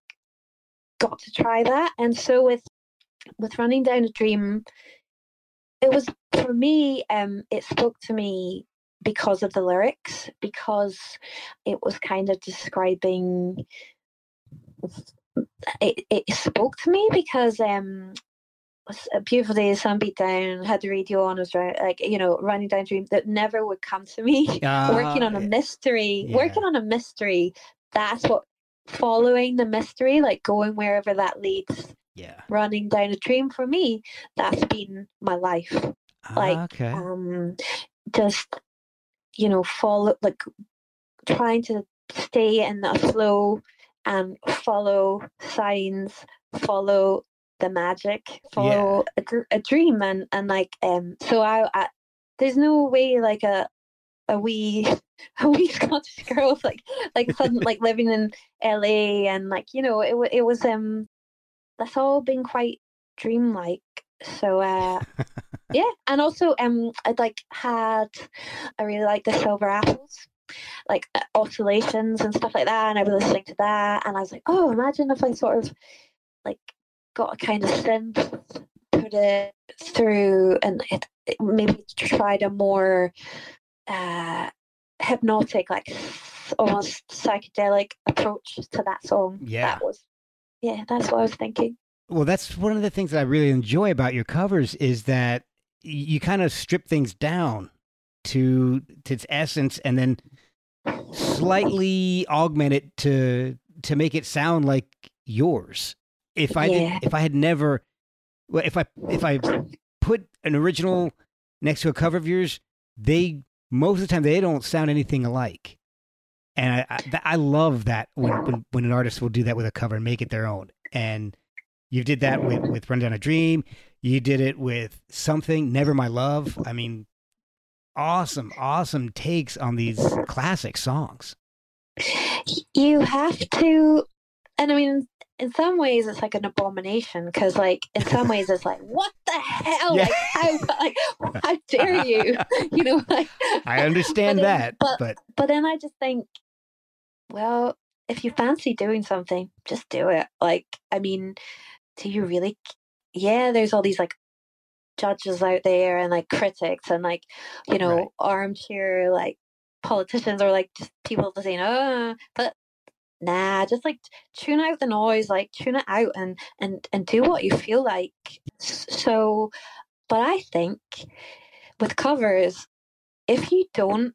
got to try that and so with with running down a dream it was for me um it spoke to me because of the lyrics because it was kind of describing it, it spoke to me because um a beautiful day sun beat down had the radio on was right like you know running down dream that never would come to me working on a Uh, mystery yeah. working on a mystery that's what following the mystery like going wherever that leads yeah. running down a dream for me that's been my life like, okay. um just you know follow like trying to stay in a flow and follow signs follow the magic follow a, dr- a dream and and like um so I, I there's no way like a a wee a wee Scottish girl like like sudden like living in LA and like you know it it was um that's all been quite dreamlike. So uh yeah and also um i'd like had i really like the silver apples like uh, oscillations and stuff like that and i was listening to that and i was like oh imagine if i sort of like got a kind of synth put it through and it, it maybe tried a more uh hypnotic like almost psychedelic approach to that song Yeah. that was yeah that's what i was thinking Well, that's one of the things that I really enjoy about your covers is that you kind of strip things down to to its essence and then slightly augment it to to make it sound like yours. If I Yeah. did, if I had never, well, if I if I put an original next to a cover of yours, they most of the time they don't sound anything alike. And I I, I love that when, when when an artist will do that with a cover and make it their own. And you did that with with Run Down a Dream. You did it with something, Never My Love. I mean, awesome, awesome takes on these classic songs. you have to and i mean in some ways it's like an abomination because like in some ways it's like what the hell Yeah. like how like how dare you you know like I understand but then- that, but but but then i just think well if you fancy doing something just do it like i mean do you really yeah there's all these like judges out there and like critics and like you know Right. armchair like politicians or like just people just saying oh but nah just like tune out the noise like tune it out and and and do what you feel like so but i think with covers if you don't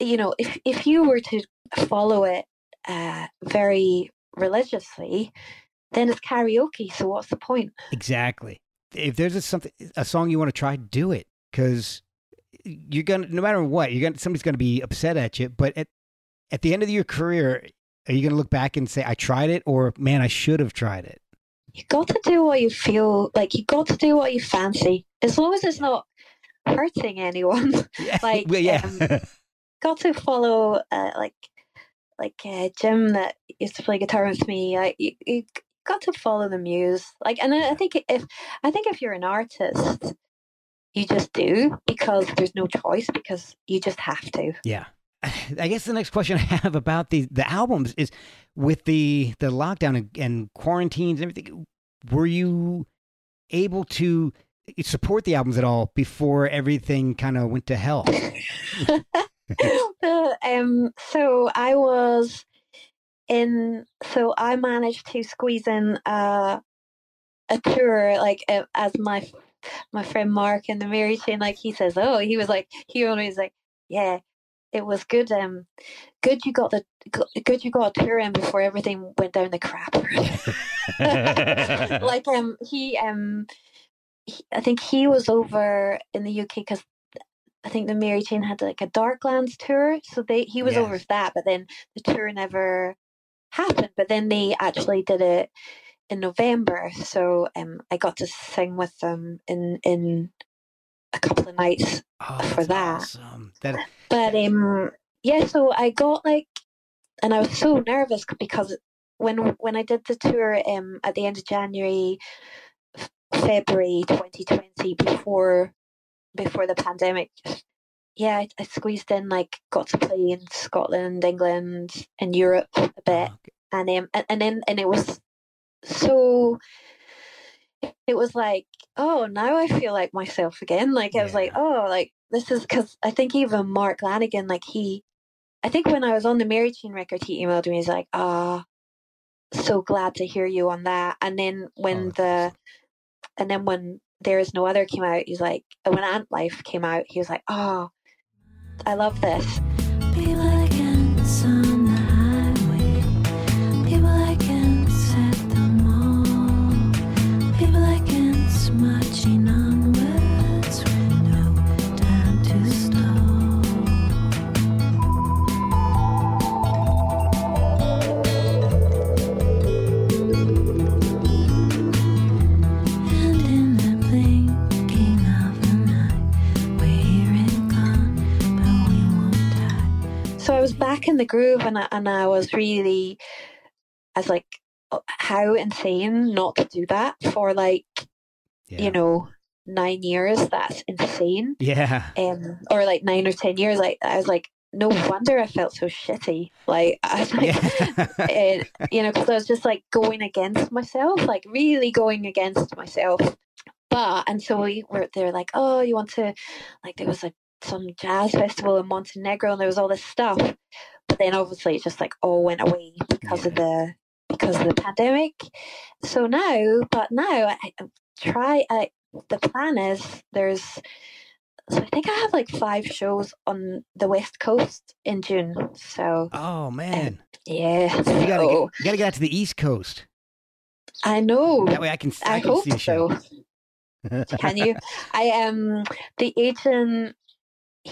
you know if if you were to follow it uh very religiously then it's karaoke so what's the point exactly. If there's a something a song you want to try, do it because you're gonna no matter what you're gonna somebody's gonna be upset at you. But at at the end of your career, are you gonna look back and say I tried it or man I should have tried it? you got to do what you feel like you got to do what you fancy as long as it's not hurting anyone Yeah, Like, well, yeah. um, got to follow uh, like like uh, Jim that used to play guitar with me. Like you, you got to follow the muse. Like, and I think if I think if you're an artist, you just do because there's no choice because you just have to. Yeah. I guess the next question I have about the the albums is with the the lockdown and, and quarantines and everything. Were you able to support the albums at all before everything kind of went to hell? Um. So I was in. So I managed to squeeze in uh, a tour like uh, as my my friend Mark and the Mary Chain, like he says, oh, he was like, he always like, yeah, it was good. Um, good you got the good you got a tour in before everything went down the crap. like um, he um, he, I think he was over in the UK because. I think the Mary Chain had like a Darklands tour, so they he was over Yes. for that, but then the tour never happened. But then they actually did it in November, so um, I got to sing with them in in a couple of nights. Oh, for that. awesome. That But um, yeah, so I got like, and I was so nervous because when when I did the tour um at the end of January, February twenty twenty, before before the pandemic. Yeah, I, I squeezed in like got to play in Scotland, England, and Europe a bit. oh, and um and, and then and it was so it was like oh now i feel like myself again. Like i was like oh like this is because i think even mark lanegan like he i think when i was on the mary chain record he emailed me he's like ah so glad to hear you on that. And then when Oh, the and then when there is no other came out he's like when ant life came out he was like oh i love this back in the groove and I, and I was really I was like "Oh, how insane not to do that for like yeah. you know nine years that's insane yeah. um or like nine or ten years like I was like no wonder I felt so shitty like I was like yeah. eh, you know because I was just like going against myself like really going against myself but and so we were they're like oh you want to like there was a some jazz festival in Montenegro and there was all this stuff but then obviously it just like all went away because of the because of the pandemic so now but now I, I try I, the plan is there's so I think I have like five shows on the west coast in June so oh uh, man. yeah You gotta, so- get, you gotta get out to the East Coast. I know That way I can, I I can hope see a show. so. Can you? I am the agent.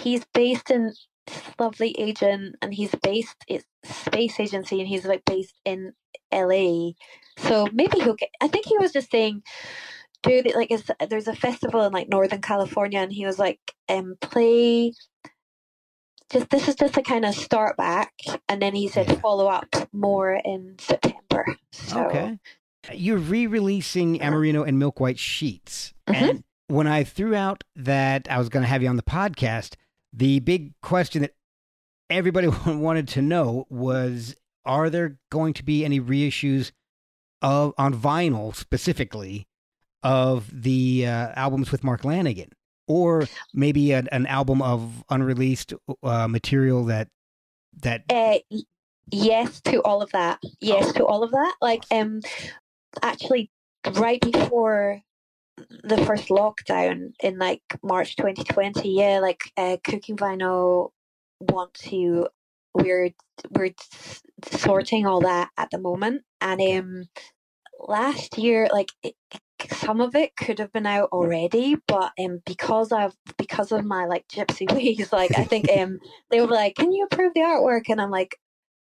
He's based in this lovely agent, and he's based it's space agency, and he's like based in LA. So maybe he'll get. I think he was just saying, dude, like it's, there's a festival in like Northern California, and he was like, um, play. Just this is just a kind of start back, and then he said follow up more in September. So Okay. You're re-releasing Amorino and Milk White sheets, Mhm. and when I threw out that I was going to have you on the podcast, the big question that everybody wanted to know was: Are there going to be any reissues of on vinyl specifically of the uh, albums with Mark Lanegan, or maybe an, an album of unreleased uh, material that that Uh, yes to all of that. Yes to all of that. Like, um, actually, right before the first lockdown in like March 2020, yeah, like uh, Cooking Vinyl want to. We're we're sorting all that at the moment, and um, last year, like it, some of it could have been out already, but um, because I've because of my like gypsy ways, like I think um, they were like, "Can you approve the artwork?" And I'm like,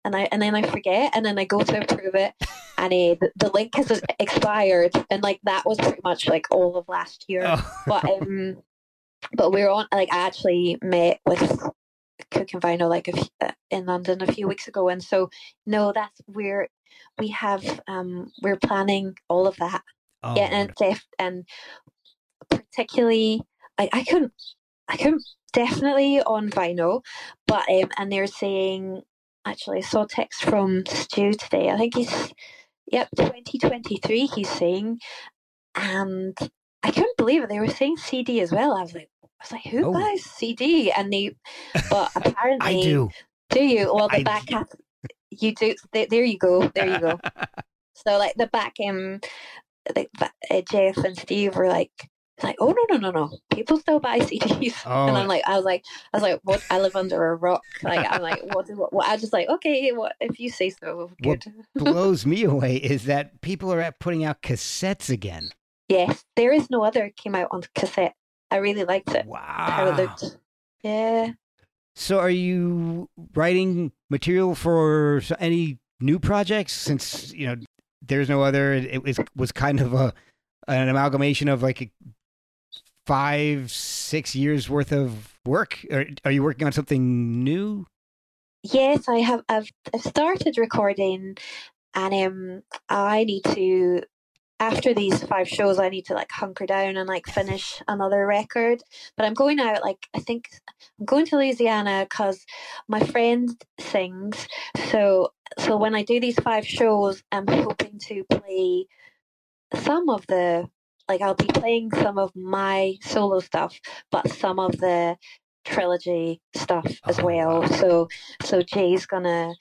and I and then I forget, and then I go to approve it, and uh, the, the link has expired, and like that was pretty much like all of last year. oh, But um, but we are on like I actually met with Cooking Vinyl like a f- uh, in London a few weeks ago, and so no, that's we're we have um we're planning all of that. Oh, yeah, and def and particularly, I, I couldn't, I couldn't definitely on vinyl, but um, and they're saying actually I saw a text from Stu today. I think he's, yep, twenty twenty three. He's saying, and I couldn't believe it. They were saying CD as well. I was like, I was like, who Oh. buys CD? And they, but apparently, I do. Do you? Well, the I back half, you do. There, there you go. There you go. So like the back um, like uh, Jeff and Steve were like like, oh no no no no, people still buy CDs, Oh. and I'm oh. like, I was like, I was like, what? I live under a rock. Like I'm like, what? do- what? I just like, okay, what if you say so? What- Good. Blows me away is that people are at putting out cassettes again. Yes, there is no other came out on cassette. I really liked it. How it Wow. looked. Yeah. So, are you writing material for any new projects? Since you know there's no other, it, it was was kind of a an amalgamation of like five, six years worth of work. Or are you working on something new? Yes, I have. I've, I've started recording, and um, I need to. After these five shows, I need to like hunker down and like finish another record. But I'm going out. Like I think I'm going to Louisiana because my friend sings. So so when I do these five shows, I'm hoping to play some of the like I'll be playing some of my solo stuff, but some of the trilogy stuff as well. So so Jay's gonna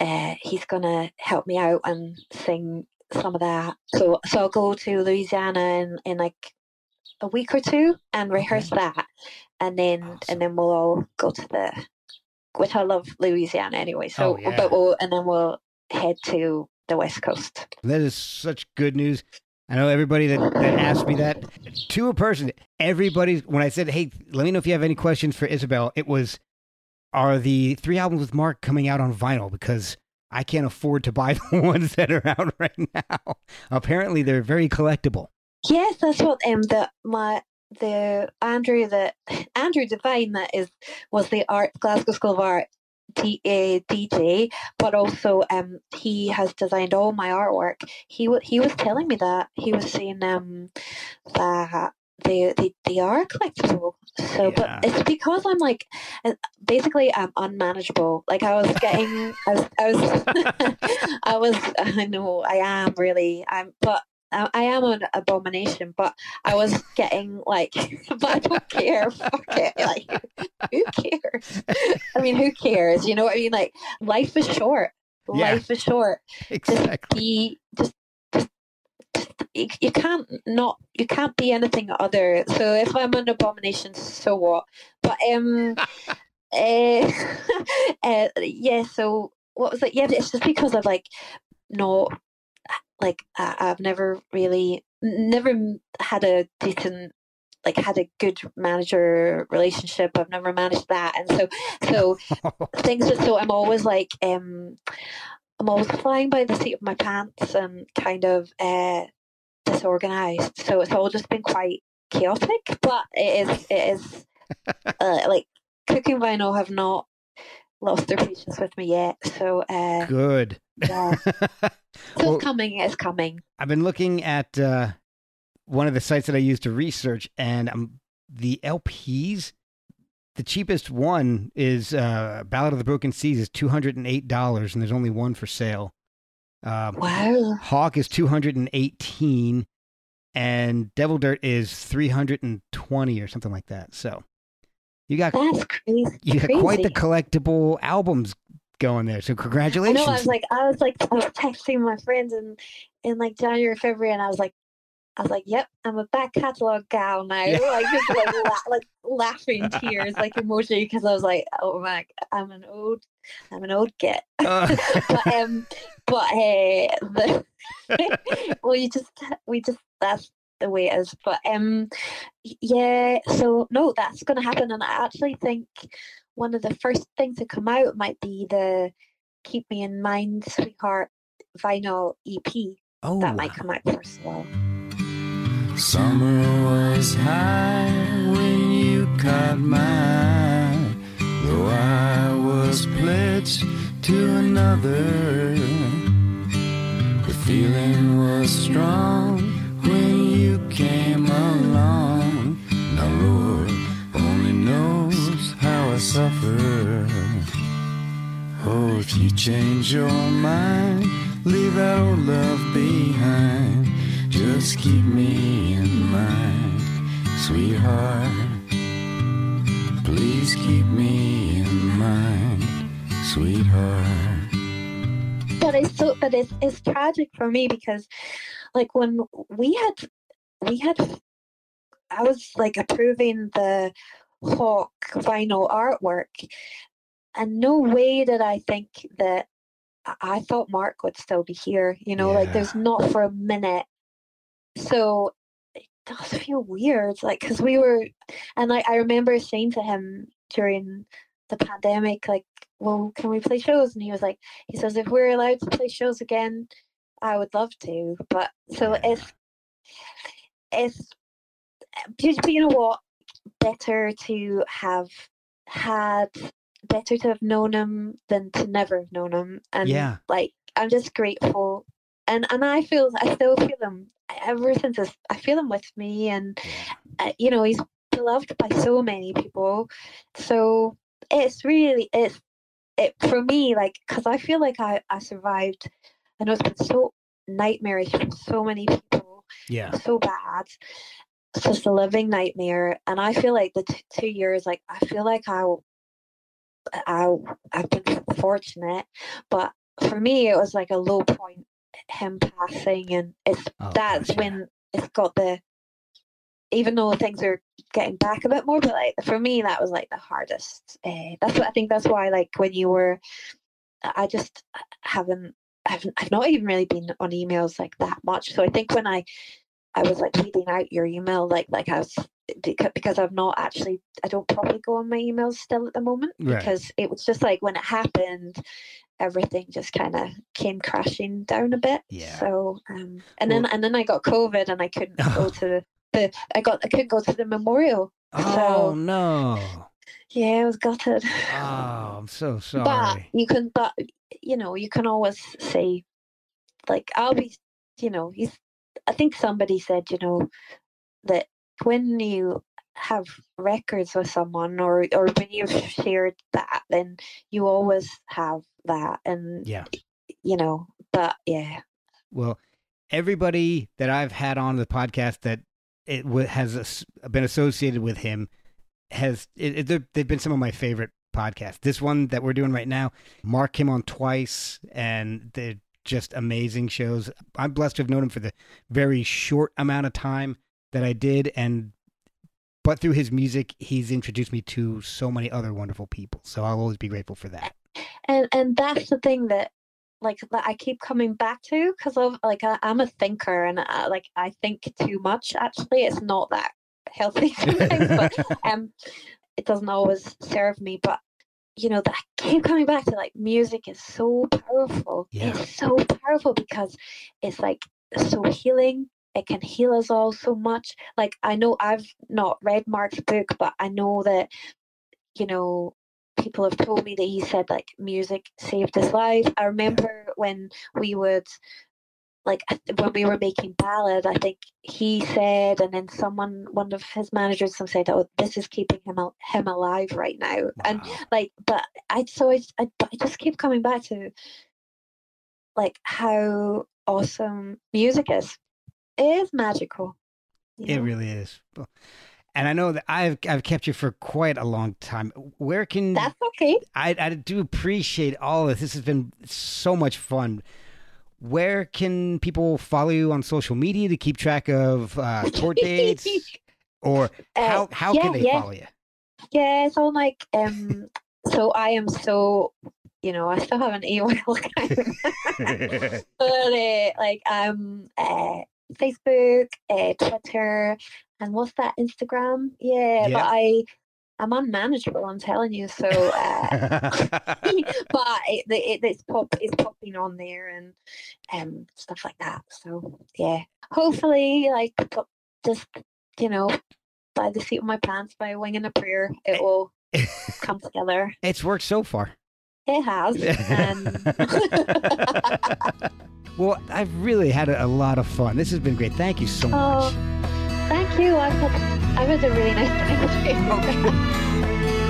uh he's gonna help me out and sing some of that. So so I'll go to Louisiana in, in like a week or two and rehearse that and then Awesome. and then we'll all go to the which I love Louisiana anyway. So Oh, yeah. but we'll and then we'll head to the west coast. That is such good news. I know everybody that, that asked me that to a person. Everybody, when I said, "Hey, let me know if you have any questions for Isobel," it was, "Are the three albums with Mark coming out on vinyl?" Because I can't afford to buy the ones that are out right now. Apparently, they're very collectible. Yes, that's what um the my the Andrew the Andrew Devine that is was the art Glasgow School of Art D, uh, DJ, but also um he has designed all my artwork. He wa he was telling me that he was saying um that they they, they are collectible. So, Yeah. but it's because I'm like basically I'm unmanageable. Like I was getting I was I was I was I know I am really I'm but I, I am an abomination, but I was getting like, but I don't care. Fuck it. Like, who cares? I mean, who cares? You know what I mean? Like, life is short. Yeah. Life is short. exactly. Be just, just, just you, you can't not you can't be anything other. So if I'm an abomination, so what? But um, uh, uh, yeah. So what was it? Yeah, it's just because of like not like I, I've never really never had a decent like had a good manager relationship. I've never managed that, and so so things are so I'm always like um I'm always flying by the seat of my pants and kind of uh disorganized. So it's all just been quite chaotic, but it is it is uh, like cooking vinyl have not lost their patience with me yet. So uh Good. yeah. So Well- it's coming, it's coming. I've been looking at uh, one of the sites that I use to research, and um, the LPs. The cheapest one is uh, Ballad of the Broken Seas is two hundred and eight dollars, and there's only one for sale. Um, Wow. Hawk is two hundred and eighteen, and Devil Dirt is three hundred and twenty or something like that. So you got That's crazy. you got quite the collectible albums going there. So I congratulations! know. I was like, I was like, I was texting my friends in in like January, February, and I was like, I was like, "Yep, I'm a back catalog gal now." Yeah. Like just like la- like laughing tears, like emoji, because I was like, "Oh my, I'm an old, I'm an old git." Uh, but um, but hey, the well, you just we just that's the way it is. But um, yeah. So no, that's gonna happen, and I actually think one of the first things to come out might be the "Keep Me in Mind, Sweetheart" vinyl EP. oh, That might come out first of all. Summer was high when you caught my eye, though I was pledged to another. The feeling was strong when came along. Now, Lord only knows how I suffer. Oh, if you change your mind, leave that old love behind. Just keep me in mind, sweetheart. Please keep me in mind, sweetheart. but it's so but it's it's tragic for me because like when we had we had I was like approving the Hawk vinyl artwork, and no way did I think that I- thought Mark would still be here. You know, like there's not for a minute. So it does feel weird, like because we were, and like I remember saying to him during the pandemic, like, "Well, can we play shows?" And he was like, "He says if we're allowed to play shows again, I would love to." But so Yeah. it's it's but you know what? Better to have had, better to have known him than to never have known him. And Yeah. like, I'm just grateful. And and I feel, I still feel him ever since this, I feel him with me. And, uh, you know, he's beloved by so many people. So it's really, it's, it for me, like, because I feel like I, I survived. I know it's been so nightmarish for so many people Yeah. so bad. It's just a living nightmare. And I feel like the t- two years, like I feel like I, I, I've been fortunate, but for me, it was like a low point. Him passing, and it's Oh, that's gosh, yeah. when it's got the. Even though things are getting back a bit more, but like for me, that was like the hardest. Uh, that's what I think. That's why, like when you were, I just haven't I've I've not even really been on emails like that much. So I think when I I was like reading out your email, like like I was because I've not actually I don't probably go on my emails still at the moment Right. because it was just like when it happened, everything just kind of came crashing down a bit. Yeah. So um and then and then I got COVID and I couldn't go to the I got I couldn't go to the memorial. Oh So- no. Yeah, I was gutted. Oh, I'm so sorry. But you can, but you know, you can always say, like, I'll be, you know, he's. I think somebody said, you know, that when you have records with someone, or or when you've shared that, then you always have that, and yeah. you know, but yeah, Well, everybody that I've had on the podcast that it has been associated with him has it, it, they've been some of my favorite podcasts. This one that we're doing right now, Mark came on twice, and they're just amazing shows. I'm blessed to have known him for the very short amount of time that I did, and but through his music, he's introduced me to so many other wonderful people. So I'll always be grateful for that. and and that's the thing that like that I keep coming back to because of like I, I'm a thinker and I, like I think too much. Actually, it's not that healthy sometimes, but um, it doesn't always serve me. But you know that I keep coming back to like music is so powerful. Yeah. It's so powerful because it's like so healing. It can heal us all so much. Like I know I've not read Mark's book, but I know that you know people have told me that he said like music saved his life. I remember when we would like when we were making ballad, I think he said, and then someone, one of his managers, some said, "Oh, this is keeping him al- him alive right now." And like, but I so I, I I just keep coming back to like how awesome music is. It is magical. It know? really is. And I know that I've I've kept you for quite a long time. Where can That's okay. I I do appreciate all of this. This has been so much fun. Where can people follow you on social media to keep track of uh, tour dates, or Uh, how how yeah, can they yeah. follow you? Yeah, all like um so I am so you know, I still have an email account. but uh, like um uh Facebook, uh, Twitter, and what's that Instagram? Yeah, Yeah. but I I'm unmanageable, I'm telling you. So uh but it, it, it's pop it's popping on there and um stuff like that. So yeah. Hopefully like just you know, by the seat of my pants, by a wing and a prayer, it will come together. it's worked so far. It has. And well, I've really had a, a lot of fun. This has been great. Thank you so Oh, much. Thank you. I've had, I've a really nice time.